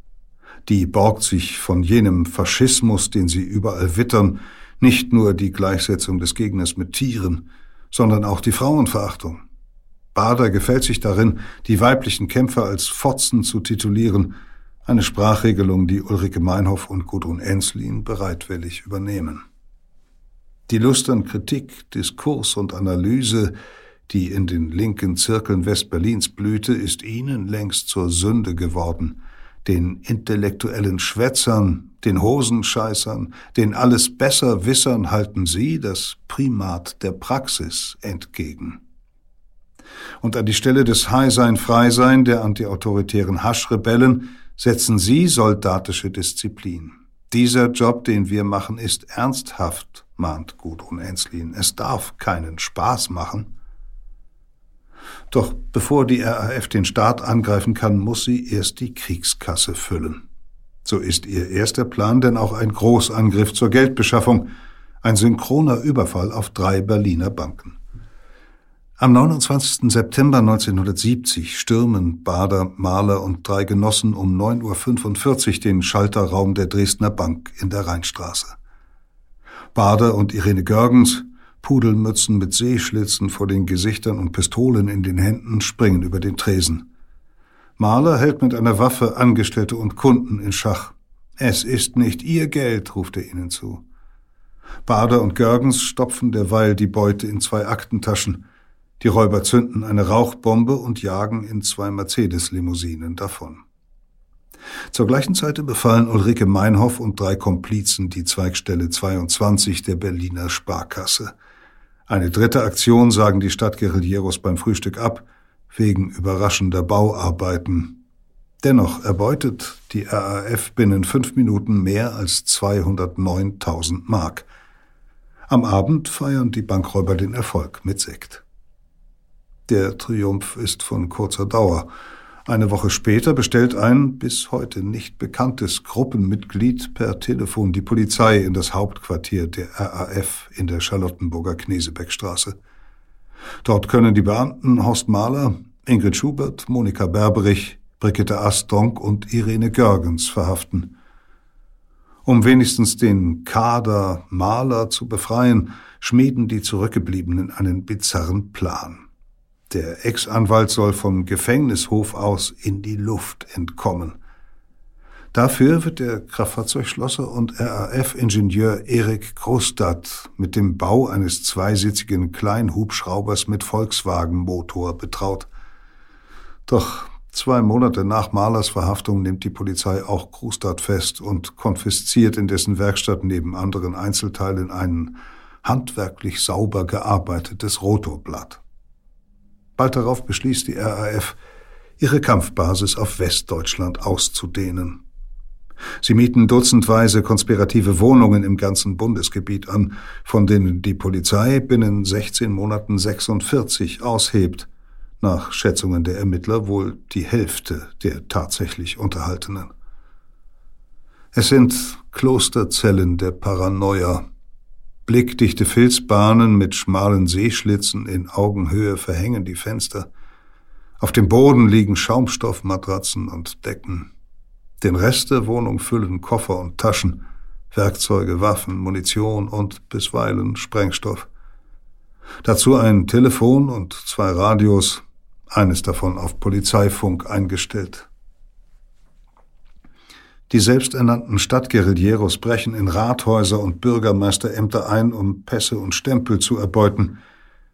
Die borgt sich von jenem Faschismus, den sie überall wittern, nicht nur die Gleichsetzung des Gegners mit Tieren, sondern auch die Frauenverachtung. Bader gefällt sich darin, die weiblichen Kämpfer als Fotzen zu titulieren, eine Sprachregelung, die Ulrike Meinhoff und Gudrun Enslin bereitwillig übernehmen. Die Lust an Kritik, Diskurs und Analyse, die in den linken Zirkeln Westberlins blühte, ist ihnen längst zur Sünde geworden. Den intellektuellen Schwätzern, den Hosenscheißern, den alles besser Wissern halten sie das Primat der Praxis entgegen. Und an die Stelle des High-Sein-Frei-Sein der antiautoritären Haschrebellen setzen Sie soldatische Disziplin. Dieser Job, den wir machen, ist ernsthaft, mahnt Gudrun Enslin. Es darf keinen Spaß machen. Doch bevor die RAF den Staat angreifen kann, muss sie erst die Kriegskasse füllen. So ist ihr erster Plan denn auch ein Großangriff zur Geldbeschaffung, ein synchroner Überfall auf drei Berliner Banken. Am 29. September 1970 stürmen Bader, Mahler und drei Genossen um 9.45 Uhr den Schalterraum der Dresdner Bank in der Rheinstraße. Bader und Irene Görgens, Pudelmützen mit Seeschlitzen vor den Gesichtern und Pistolen in den Händen, springen über den Tresen. Mahler hält mit einer Waffe Angestellte und Kunden in Schach. Es ist nicht Ihr Geld, ruft er ihnen zu. Bader und Görgens stopfen derweil die Beute in zwei Aktentaschen. Die Räuber zünden eine Rauchbombe und jagen in zwei Mercedes-Limousinen davon. Zur gleichen Zeit befallen Ulrike Meinhoff und drei Komplizen die Zweigstelle 22 der Berliner Sparkasse. Eine dritte Aktion sagen die Stadtguerilleros beim Frühstück ab, wegen überraschender Bauarbeiten. Dennoch erbeutet die RAF binnen fünf Minuten mehr als 209.000 Mark. Am Abend feiern die Bankräuber den Erfolg mit Sekt. Der Triumph ist von kurzer Dauer. Eine Woche später bestellt ein bis heute nicht bekanntes Gruppenmitglied per Telefon die Polizei in das Hauptquartier der RAF in der Charlottenburger Knesebeckstraße. Dort können die Beamten Horst Mahler, Ingrid Schubert, Monika Berberich, Brigitte Astronk und Irene Görgens verhaften. Um wenigstens den Kader Mahler zu befreien, schmieden die Zurückgebliebenen einen bizarren Plan. Der Ex-Anwalt soll vom Gefängnishof aus in die Luft entkommen. Dafür wird der Kraftfahrzeugschlosser und RAF-Ingenieur Erik Großstadt mit dem Bau eines zweisitzigen Kleinhubschraubers mit Volkswagen-Motor betraut. Doch zwei Monate nach Mahlers Verhaftung nimmt die Polizei auch Großstadt fest und konfisziert in dessen Werkstatt neben anderen Einzelteilen ein handwerklich sauber gearbeitetes Rotorblatt. Bald darauf beschließt die RAF, ihre Kampfbasis auf Westdeutschland auszudehnen. Sie mieten dutzendweise konspirative Wohnungen im ganzen Bundesgebiet an, von denen die Polizei binnen 16 Monaten 46 aushebt, nach Schätzungen der Ermittler wohl die Hälfte der tatsächlich Unterhaltenen. Es sind Klosterzellen der Paranoia, blickdichte Filzbahnen mit schmalen Seeschlitzen in Augenhöhe verhängen die Fenster. Auf dem Boden liegen Schaumstoffmatratzen und Decken. Den Rest der Wohnung füllen Koffer und Taschen, Werkzeuge, Waffen, Munition und bisweilen Sprengstoff. Dazu ein Telefon und zwei Radios, eines davon auf Polizeifunk eingestellt. Die selbsternannten Stadtguerilleros brechen in Rathäuser und Bürgermeisterämter ein, um Pässe und Stempel zu erbeuten.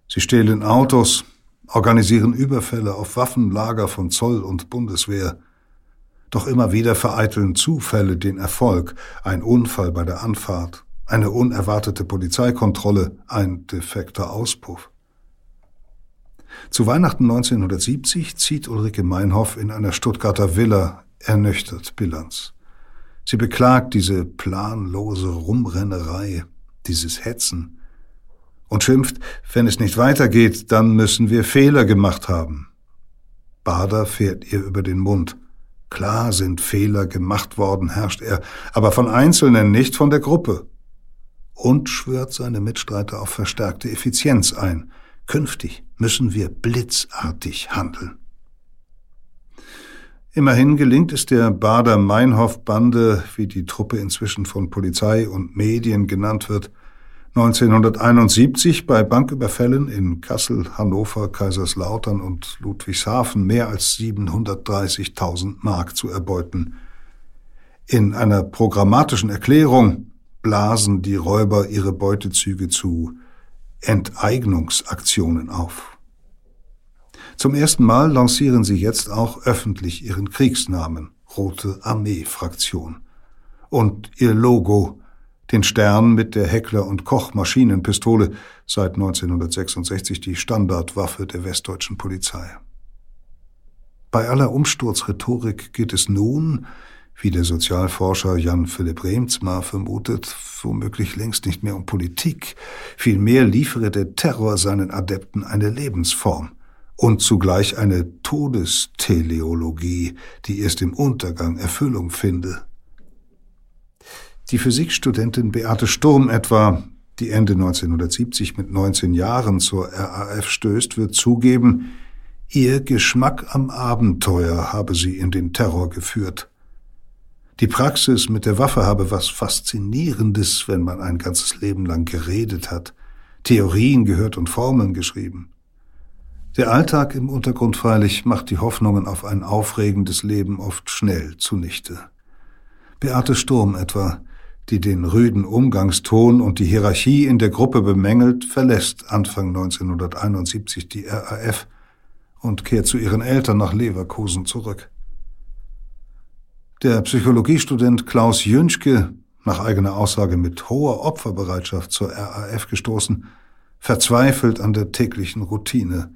Sie stehlen Autos, organisieren Überfälle auf Waffenlager von Zoll und Bundeswehr. Doch immer wieder vereiteln Zufälle den Erfolg, ein Unfall bei der Anfahrt, eine unerwartete Polizeikontrolle, ein defekter Auspuff. Zu Weihnachten 1970 zieht Ulrike Meinhoff in einer Stuttgarter Villa ernüchtert Bilanz. Sie beklagt diese planlose Rumrennerei, dieses Hetzen und schimpft, wenn es nicht weitergeht, dann müssen wir Fehler gemacht haben. Bader fährt ihr über den Mund. Klar sind Fehler gemacht worden, herrscht er, aber von Einzelnen, nicht von der Gruppe. Und schwört seine Mitstreiter auf verstärkte Effizienz ein. Künftig müssen wir blitzartig handeln. Immerhin gelingt es der Bader-Meinhof-Bande, wie die Truppe inzwischen von Polizei und Medien genannt wird, 1971 bei Banküberfällen in Kassel, Hannover, Kaiserslautern und Ludwigshafen mehr als 730.000 Mark zu erbeuten. In einer programmatischen Erklärung blasen die Räuber ihre Beutezüge zu Enteignungsaktionen auf. Zum ersten Mal lancieren sie jetzt auch öffentlich ihren Kriegsnamen Rote Armee Fraktion und ihr Logo den Stern mit der Heckler und Koch Maschinenpistole, seit 1966 die Standardwaffe der westdeutschen Polizei. Bei aller Umsturzrhetorik geht es nun, wie der Sozialforscher Jan Philipp Remzmar vermutet, womöglich längst nicht mehr um Politik. Vielmehr liefere der Terror seinen Adepten eine Lebensform und zugleich eine Todesteleologie, die erst im Untergang Erfüllung finde. Die Physikstudentin Beate Sturm etwa, die Ende 1970 mit 19 Jahren zur RAF stößt, wird zugeben, ihr Geschmack am Abenteuer habe sie in den Terror geführt. Die Praxis mit der Waffe habe was Faszinierendes, wenn man ein ganzes Leben lang geredet hat, Theorien gehört und Formeln geschrieben. Der Alltag im Untergrund freilich macht die Hoffnungen auf ein aufregendes Leben oft schnell zunichte. Beate Sturm etwa, die den rüden Umgangston und die Hierarchie in der Gruppe bemängelt, verlässt Anfang 1971 die RAF und kehrt zu ihren Eltern nach Leverkusen zurück. Der Psychologiestudent Klaus Jünschke, nach eigener Aussage mit hoher Opferbereitschaft zur RAF gestoßen, verzweifelt an der täglichen Routine.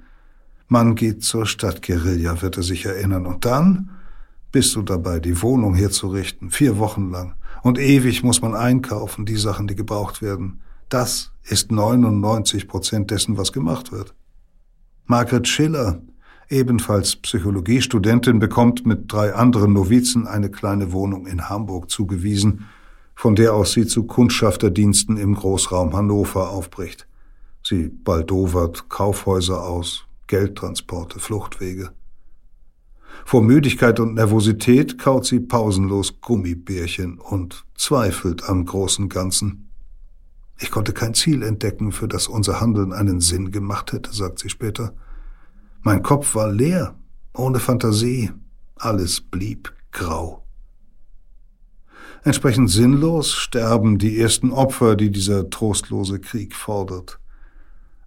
Man geht zur Stadtguerilla, wird er sich erinnern, und dann bist du dabei, die Wohnung herzurichten, vier Wochen lang. Und ewig muss man einkaufen, die Sachen, die gebraucht werden. Das ist 99 Prozent dessen, was gemacht wird. Margaret Schiller, ebenfalls Psychologiestudentin, bekommt mit drei anderen Novizen eine kleine Wohnung in Hamburg zugewiesen, von der aus sie zu Kundschafterdiensten im Großraum Hannover aufbricht. Sie baldowert Kaufhäuser aus, Geldtransporte, Fluchtwege. Vor Müdigkeit und Nervosität kaut sie pausenlos Gummibärchen und zweifelt am großen Ganzen. Ich konnte kein Ziel entdecken, für das unser Handeln einen Sinn gemacht hätte, sagt sie später. Mein Kopf war leer, ohne Fantasie, alles blieb grau. Entsprechend sinnlos sterben die ersten Opfer, die dieser trostlose Krieg fordert.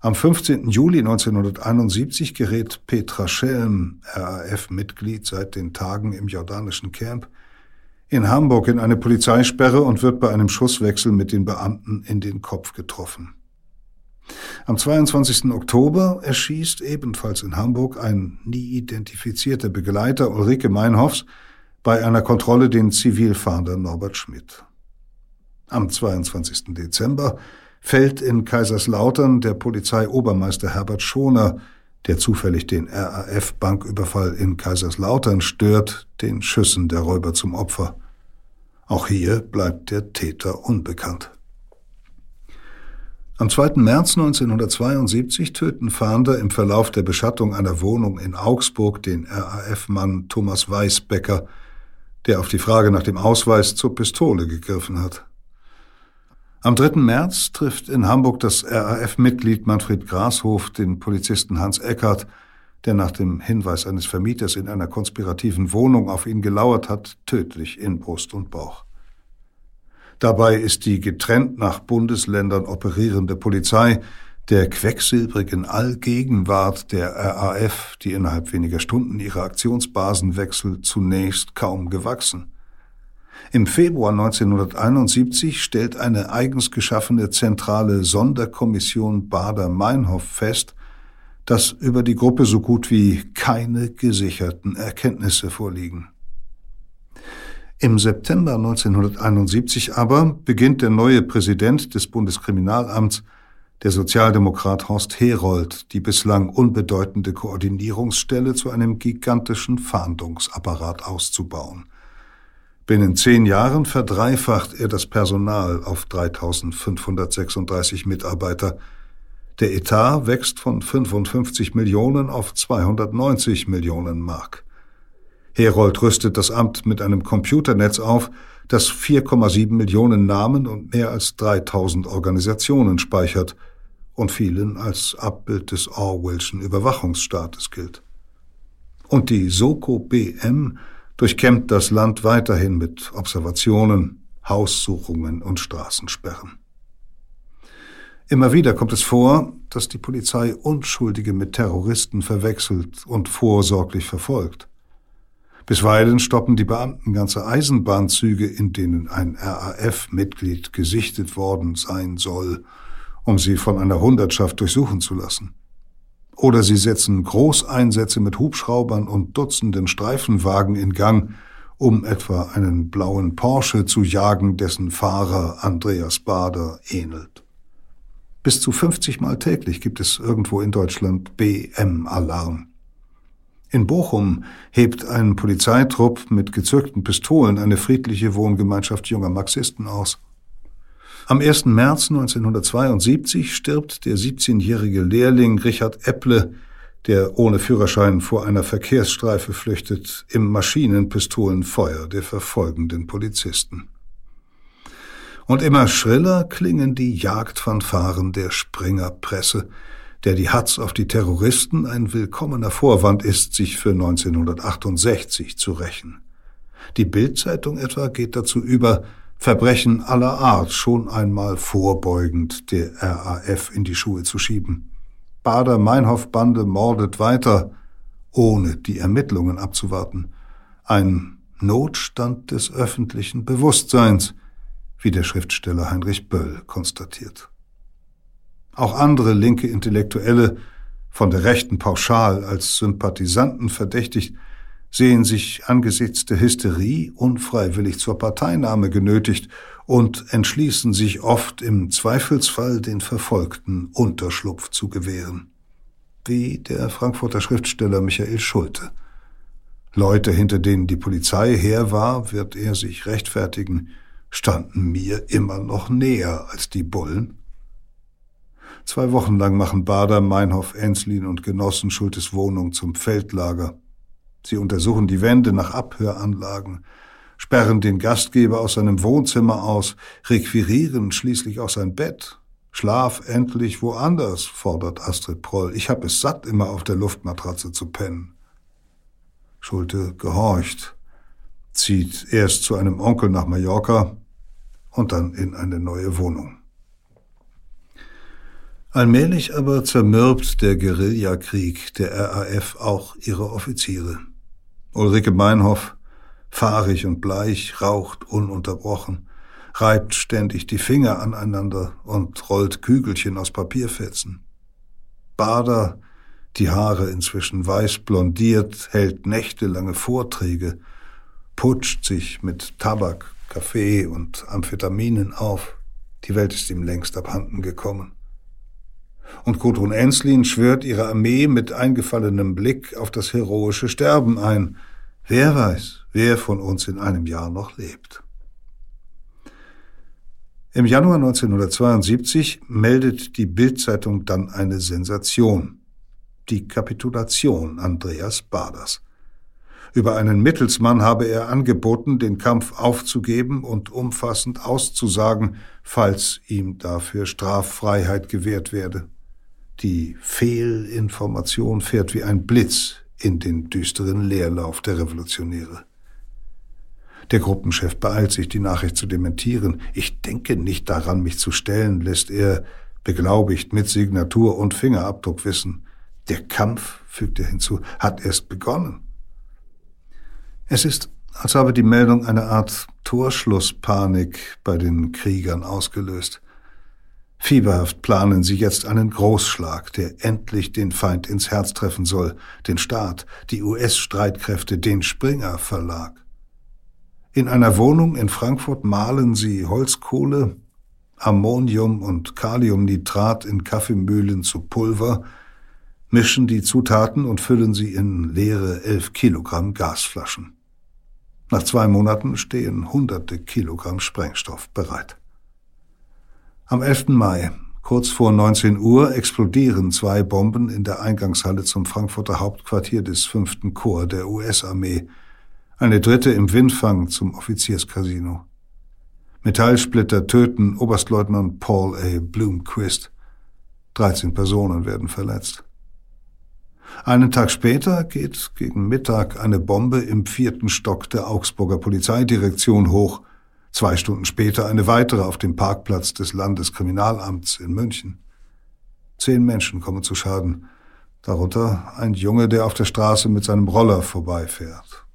Am 15. Juli 1971 gerät Petra Schelm, RAF-Mitglied seit den Tagen im jordanischen Camp, in Hamburg in eine Polizeisperre und wird bei einem Schusswechsel mit den Beamten in den Kopf getroffen. Am 22. Oktober erschießt ebenfalls in Hamburg ein nie identifizierter Begleiter Ulrike Meinhoffs bei einer Kontrolle den Zivilfahnder Norbert Schmidt. Am 22. Dezember fällt in Kaiserslautern der Polizeiobermeister Herbert Schoner, der zufällig den RAF-Banküberfall in Kaiserslautern stört, den Schüssen der Räuber zum Opfer. Auch hier bleibt der Täter unbekannt. Am 2. März 1972 töten Fahnder im Verlauf der Beschattung einer Wohnung in Augsburg den RAF-Mann Thomas Weisbecker, der auf die Frage nach dem Ausweis zur Pistole gegriffen hat. Am 3. März trifft in Hamburg das RAF-Mitglied Manfred Grashof den Polizisten Hans Eckert, der nach dem Hinweis eines Vermieters in einer konspirativen Wohnung auf ihn gelauert hat, tödlich in Brust und Bauch. Dabei ist die getrennt nach Bundesländern operierende Polizei der quecksilbrigen Allgegenwart der RAF, die innerhalb weniger Stunden ihre Aktionsbasen wechselt, zunächst kaum gewachsen. Im Februar 1971 stellt eine eigens geschaffene zentrale Sonderkommission Bader-Meinhof fest, dass über die Gruppe so gut wie keine gesicherten Erkenntnisse vorliegen. Im September 1971 aber beginnt der neue Präsident des Bundeskriminalamts, der Sozialdemokrat Horst Herold, die bislang unbedeutende Koordinierungsstelle zu einem gigantischen Fahndungsapparat auszubauen. Binnen zehn Jahren verdreifacht er das Personal auf 3536 Mitarbeiter. Der Etat wächst von 55 Millionen auf 290 Millionen Mark. Herold rüstet das Amt mit einem Computernetz auf, das 4,7 Millionen Namen und mehr als 3000 Organisationen speichert und vielen als Abbild des Orwellschen Überwachungsstaates gilt. Und die Soko BM durchkämmt das Land weiterhin mit Observationen, Haussuchungen und Straßensperren. Immer wieder kommt es vor, dass die Polizei Unschuldige mit Terroristen verwechselt und vorsorglich verfolgt. Bisweilen stoppen die Beamten ganze Eisenbahnzüge, in denen ein RAF-Mitglied gesichtet worden sein soll, um sie von einer Hundertschaft durchsuchen zu lassen. Oder sie setzen Großeinsätze mit Hubschraubern und Dutzenden Streifenwagen in Gang, um etwa einen blauen Porsche zu jagen, dessen Fahrer Andreas Bader ähnelt. Bis zu 50 Mal täglich gibt es irgendwo in Deutschland BM-Alarm. In Bochum hebt ein Polizeitrupp mit gezückten Pistolen eine friedliche Wohngemeinschaft junger Marxisten aus. Am 1. März 1972 stirbt der 17-jährige Lehrling Richard Epple der ohne Führerschein vor einer Verkehrsstreife flüchtet, im Maschinenpistolenfeuer der verfolgenden Polizisten. Und immer schriller klingen die Jagdfanfaren der Springerpresse, der die Hatz auf die Terroristen ein willkommener Vorwand ist, sich für 1968 zu rächen. Die Bildzeitung etwa geht dazu über, Verbrechen aller Art schon einmal vorbeugend der RAF in die Schuhe zu schieben. Bader-Meinhof-Bande mordet weiter, ohne die Ermittlungen abzuwarten. Ein Notstand des öffentlichen Bewusstseins, wie der Schriftsteller Heinrich Böll konstatiert. Auch andere linke Intellektuelle, von der Rechten pauschal als Sympathisanten verdächtigt, sehen sich angesichts der Hysterie unfreiwillig zur Parteinahme genötigt und entschließen sich oft im Zweifelsfall den Verfolgten Unterschlupf zu gewähren. Wie der Frankfurter Schriftsteller Michael Schulte. Leute, hinter denen die Polizei her war, wird er sich rechtfertigen, standen mir immer noch näher als die Bullen. Zwei Wochen lang machen Bader, Meinhof, Enslin und Genossen Schultes Wohnung zum Feldlager. Sie untersuchen die Wände nach Abhöranlagen, sperren den Gastgeber aus seinem Wohnzimmer aus, requirieren schließlich auch sein Bett. Schlaf endlich woanders, fordert Astrid Proll. Ich hab es satt, immer auf der Luftmatratze zu pennen. Schulte gehorcht, zieht erst zu einem Onkel nach Mallorca und dann in eine neue Wohnung. Allmählich aber zermürbt der Guerillakrieg der RAF auch ihre Offiziere. Ulrike Meinhoff fahrig und bleich, raucht ununterbrochen, reibt ständig die Finger aneinander und rollt Kügelchen aus Papierfetzen. Bader, die Haare inzwischen weiß blondiert, hält nächtelange Vorträge, putscht sich mit Tabak, Kaffee und Amphetaminen auf. Die Welt ist ihm längst abhanden gekommen. Und Gudrun Enslin schwört ihre Armee mit eingefallenem Blick auf das heroische Sterben ein. Wer weiß, wer von uns in einem Jahr noch lebt. Im Januar 1972 meldet die Bildzeitung dann eine Sensation. Die Kapitulation Andreas Baders. Über einen Mittelsmann habe er angeboten, den Kampf aufzugeben und umfassend auszusagen, falls ihm dafür Straffreiheit gewährt werde. Die Fehlinformation fährt wie ein Blitz in den düsteren Leerlauf der Revolutionäre. Der Gruppenchef beeilt sich, die Nachricht zu dementieren. Ich denke nicht daran, mich zu stellen, lässt er, beglaubigt mit Signatur und Fingerabdruck wissen. Der Kampf, fügt er hinzu, hat erst begonnen. Es ist, als habe die Meldung eine Art Torschlusspanik bei den Kriegern ausgelöst. Fieberhaft planen sie jetzt einen Großschlag, der endlich den Feind ins Herz treffen soll, den Staat, die US-Streitkräfte, den Springer Verlag. In einer Wohnung in Frankfurt mahlen sie Holzkohle, Ammonium und Kaliumnitrat in Kaffeemühlen zu Pulver, mischen die Zutaten und füllen sie in leere elf Kilogramm Gasflaschen. Nach zwei Monaten stehen hunderte Kilogramm Sprengstoff bereit. Am 11. Mai, kurz vor 19 Uhr, explodieren zwei Bomben in der Eingangshalle zum Frankfurter Hauptquartier des 5. Korps der US-Armee, eine dritte im Windfang zum Offizierscasino. Metallsplitter töten Oberstleutnant Paul A. Bloomquist. 13 Personen werden verletzt. Einen Tag später geht gegen Mittag eine Bombe im vierten Stock der Augsburger Polizeidirektion hoch, zwei Stunden später eine weitere auf dem Parkplatz des Landeskriminalamts in München. Zehn Menschen kommen zu Schaden, darunter ein Junge, der auf der Straße mit seinem Roller vorbeifährt.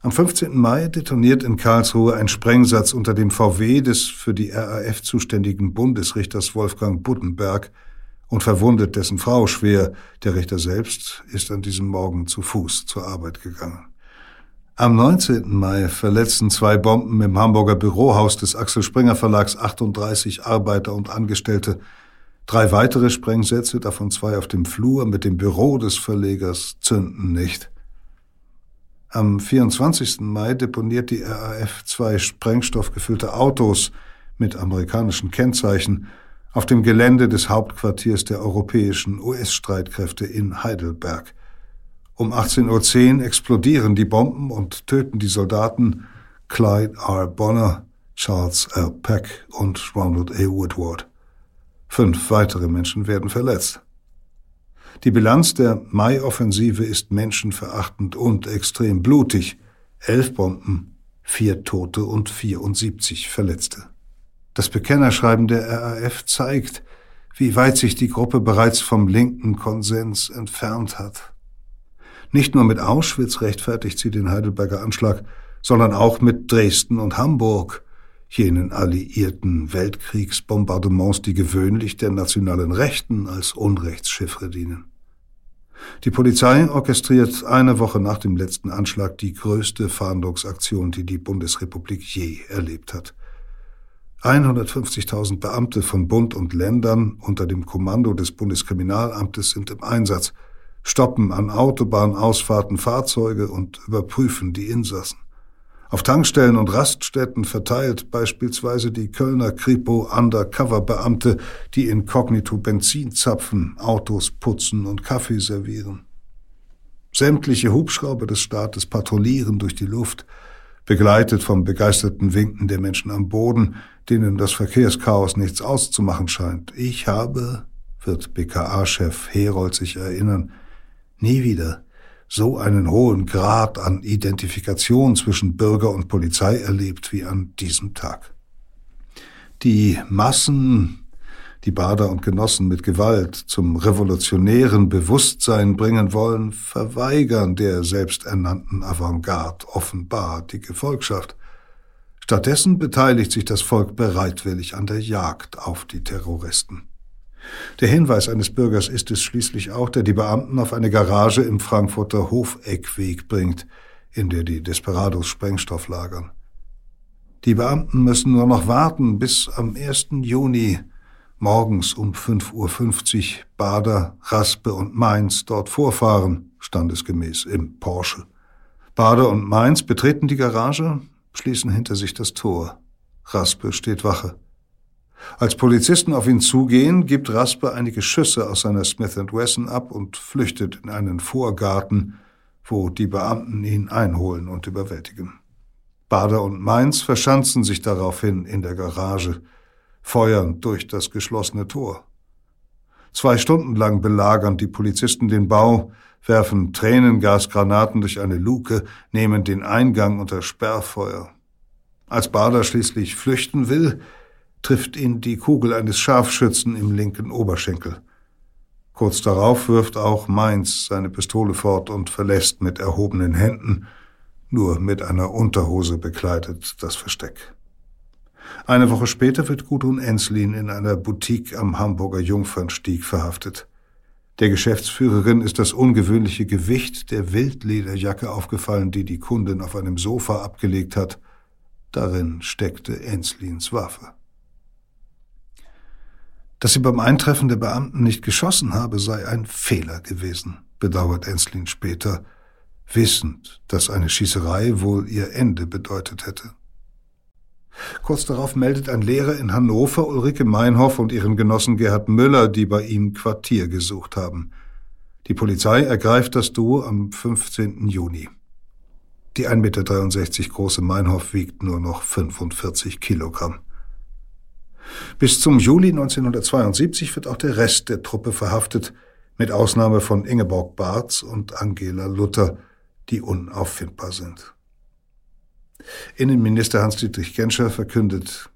Am 15. Mai detoniert in Karlsruhe ein Sprengsatz unter dem VW des für die RAF zuständigen Bundesrichters Wolfgang Buddenberg und verwundet dessen Frau schwer. Der Richter selbst ist an diesem Morgen zu Fuß zur Arbeit gegangen. Am 19. Mai verletzten zwei Bomben im Hamburger Bürohaus des Axel Springer Verlags 38 Arbeiter und Angestellte. Drei weitere Sprengsätze, davon zwei auf dem Flur mit dem Büro des Verlegers, zünden nicht. Am 24. Mai deponiert die RAF zwei sprengstoffgefüllte Autos mit amerikanischen Kennzeichen auf dem Gelände des Hauptquartiers der europäischen US-Streitkräfte in Heidelberg. Um 18.10 Uhr explodieren die Bomben und töten die Soldaten Clyde R. Bonner, Charles L. Peck und Ronald A. Woodward. Fünf weitere Menschen werden verletzt. Die Bilanz der Mai-Offensive ist menschenverachtend und extrem blutig. Elf Bomben, vier Tote und 74 Verletzte. Das Bekennerschreiben der RAF zeigt, wie weit sich die Gruppe bereits vom linken Konsens entfernt hat. Nicht nur mit Auschwitz rechtfertigt sie den Heidelberger Anschlag, sondern auch mit Dresden und Hamburg, jenen alliierten Weltkriegsbombardements, die gewöhnlich der nationalen Rechten als Unrechtschiffre dienen. Die Polizei orchestriert eine Woche nach dem letzten Anschlag die größte Fahndungsaktion, die die Bundesrepublik je erlebt hat. 150.000 Beamte von Bund und Ländern unter dem Kommando des Bundeskriminalamtes sind im Einsatz – stoppen an Autobahnausfahrten Fahrzeuge und überprüfen die Insassen. Auf Tankstellen und Raststätten verteilt beispielsweise die Kölner Kripo Undercover-Beamte, die inkognito Benzin zapfen, Autos putzen und Kaffee servieren. Sämtliche Hubschrauber des Staates patrouillieren durch die Luft, begleitet vom begeisterten Winken der Menschen am Boden, denen das Verkehrschaos nichts auszumachen scheint. Ich habe, wird BKA-Chef Herold sich erinnern, nie wieder so einen hohen Grad an Identifikation zwischen Bürger und Polizei erlebt wie an diesem Tag. Die Massen, die Bader und Genossen mit Gewalt zum revolutionären Bewusstsein bringen wollen, verweigern der selbsternannten Avantgarde offenbar die Gefolgschaft. Stattdessen beteiligt sich das Volk bereitwillig an der Jagd auf die Terroristen. Der Hinweis eines Bürgers ist es schließlich auch, der die Beamten auf eine Garage im Frankfurter Hofeckweg bringt, in der die Desperados Sprengstoff lagern. Die Beamten müssen nur noch warten, bis am 1. Juni morgens um 5.50 Uhr Bader, Raspe und Mainz dort vorfahren, standesgemäß im Porsche. Bader und Mainz betreten die Garage, schließen hinter sich das Tor. Raspe steht Wache. Als Polizisten auf ihn zugehen, gibt Raspe einige Schüsse aus seiner Smith Wesson ab und flüchtet in einen Vorgarten, wo die Beamten ihn einholen und überwältigen. Bader und Mainz verschanzen sich daraufhin in der Garage, feuern durch das geschlossene Tor. Zwei Stunden lang belagern die Polizisten den Bau, werfen Tränengasgranaten durch eine Luke, nehmen den Eingang unter Sperrfeuer. Als Bader schließlich flüchten will, trifft ihn die Kugel eines Scharfschützen im linken Oberschenkel. Kurz darauf wirft auch Mainz seine Pistole fort und verlässt mit erhobenen Händen, nur mit einer Unterhose bekleidet, das Versteck. Eine Woche später wird Gudrun Enslin in einer Boutique am Hamburger Jungfernstieg verhaftet. Der Geschäftsführerin ist das ungewöhnliche Gewicht der Wildlederjacke aufgefallen, die die Kundin auf einem Sofa abgelegt hat. Darin steckte Enslins Waffe. Dass sie beim Eintreffen der Beamten nicht geschossen habe, sei ein Fehler gewesen, bedauert Enslin später, wissend, dass eine Schießerei wohl ihr Ende bedeutet hätte. Kurz darauf meldet ein Lehrer in Hannover Ulrike Meinhoff und ihren Genossen Gerhard Müller, die bei ihm Quartier gesucht haben. Die Polizei ergreift das Duo am 15. Juni. Die 1,63 Meter große Meinhoff wiegt nur noch 45 Kilogramm. Bis zum Juli 1972 wird auch der Rest der Truppe verhaftet, mit Ausnahme von Ingeborg Barth und Angela Luther, die unauffindbar sind. Innenminister Hans-Dietrich Genscher verkündet,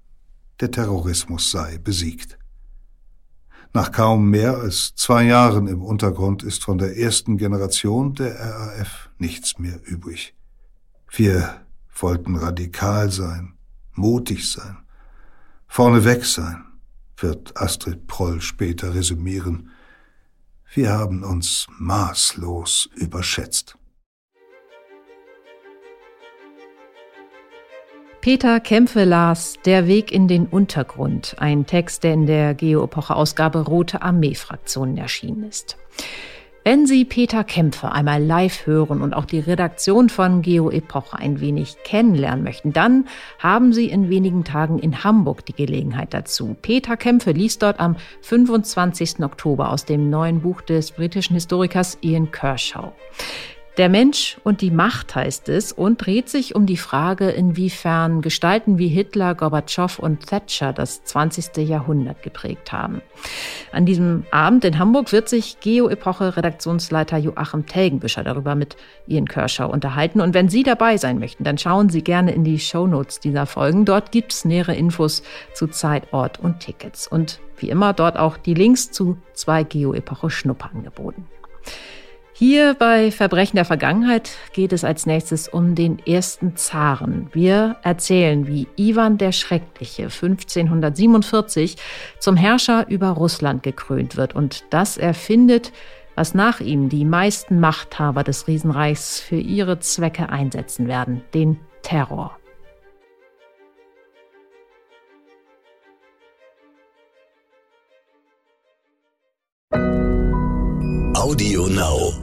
der Terrorismus sei besiegt. Nach kaum mehr als zwei Jahren im Untergrund ist von der ersten Generation der RAF nichts mehr übrig. Wir wollten radikal sein, mutig sein, vorneweg sein, wird Astrid Proll später resümieren. Wir haben uns maßlos überschätzt. Peter Kämpfe las Der Weg in den Untergrund, ein Text, der in der Geo-Epoche-Ausgabe Rote Armee-Fraktionen erschienen ist. Wenn Sie Peter Kämpfe einmal live hören und auch die Redaktion von Geo Epoche ein wenig kennenlernen möchten, dann haben Sie in wenigen Tagen in Hamburg die Gelegenheit dazu. Peter Kämpfe liest dort am 25. Oktober aus dem neuen Buch des britischen Historikers Ian Kershaw. Der Mensch und die Macht heißt es und dreht sich um die Frage, inwiefern Gestalten wie Hitler, Gorbatschow und Thatcher das 20. Jahrhundert geprägt haben. An diesem Abend in Hamburg wird sich Geo-Epoche-Redaktionsleiter Joachim Telgenbüscher darüber mit Ian Kershaw unterhalten. Und wenn Sie dabei sein möchten, dann schauen Sie gerne in die Shownotes dieser Folgen. Dort gibt's nähere Infos zu Zeit, Ort und Tickets. Und wie immer dort auch die Links zu zwei Geo-Epoche-Schnupperangeboten. Hier bei Verbrechen der Vergangenheit geht es als nächstes um den ersten Zaren. Wir erzählen, wie Ivan der Schreckliche 1547 zum Herrscher über Russland gekrönt wird und das erfindet, was nach ihm die meisten Machthaber des Riesenreichs für ihre Zwecke einsetzen werden, den Terror. Audio Now.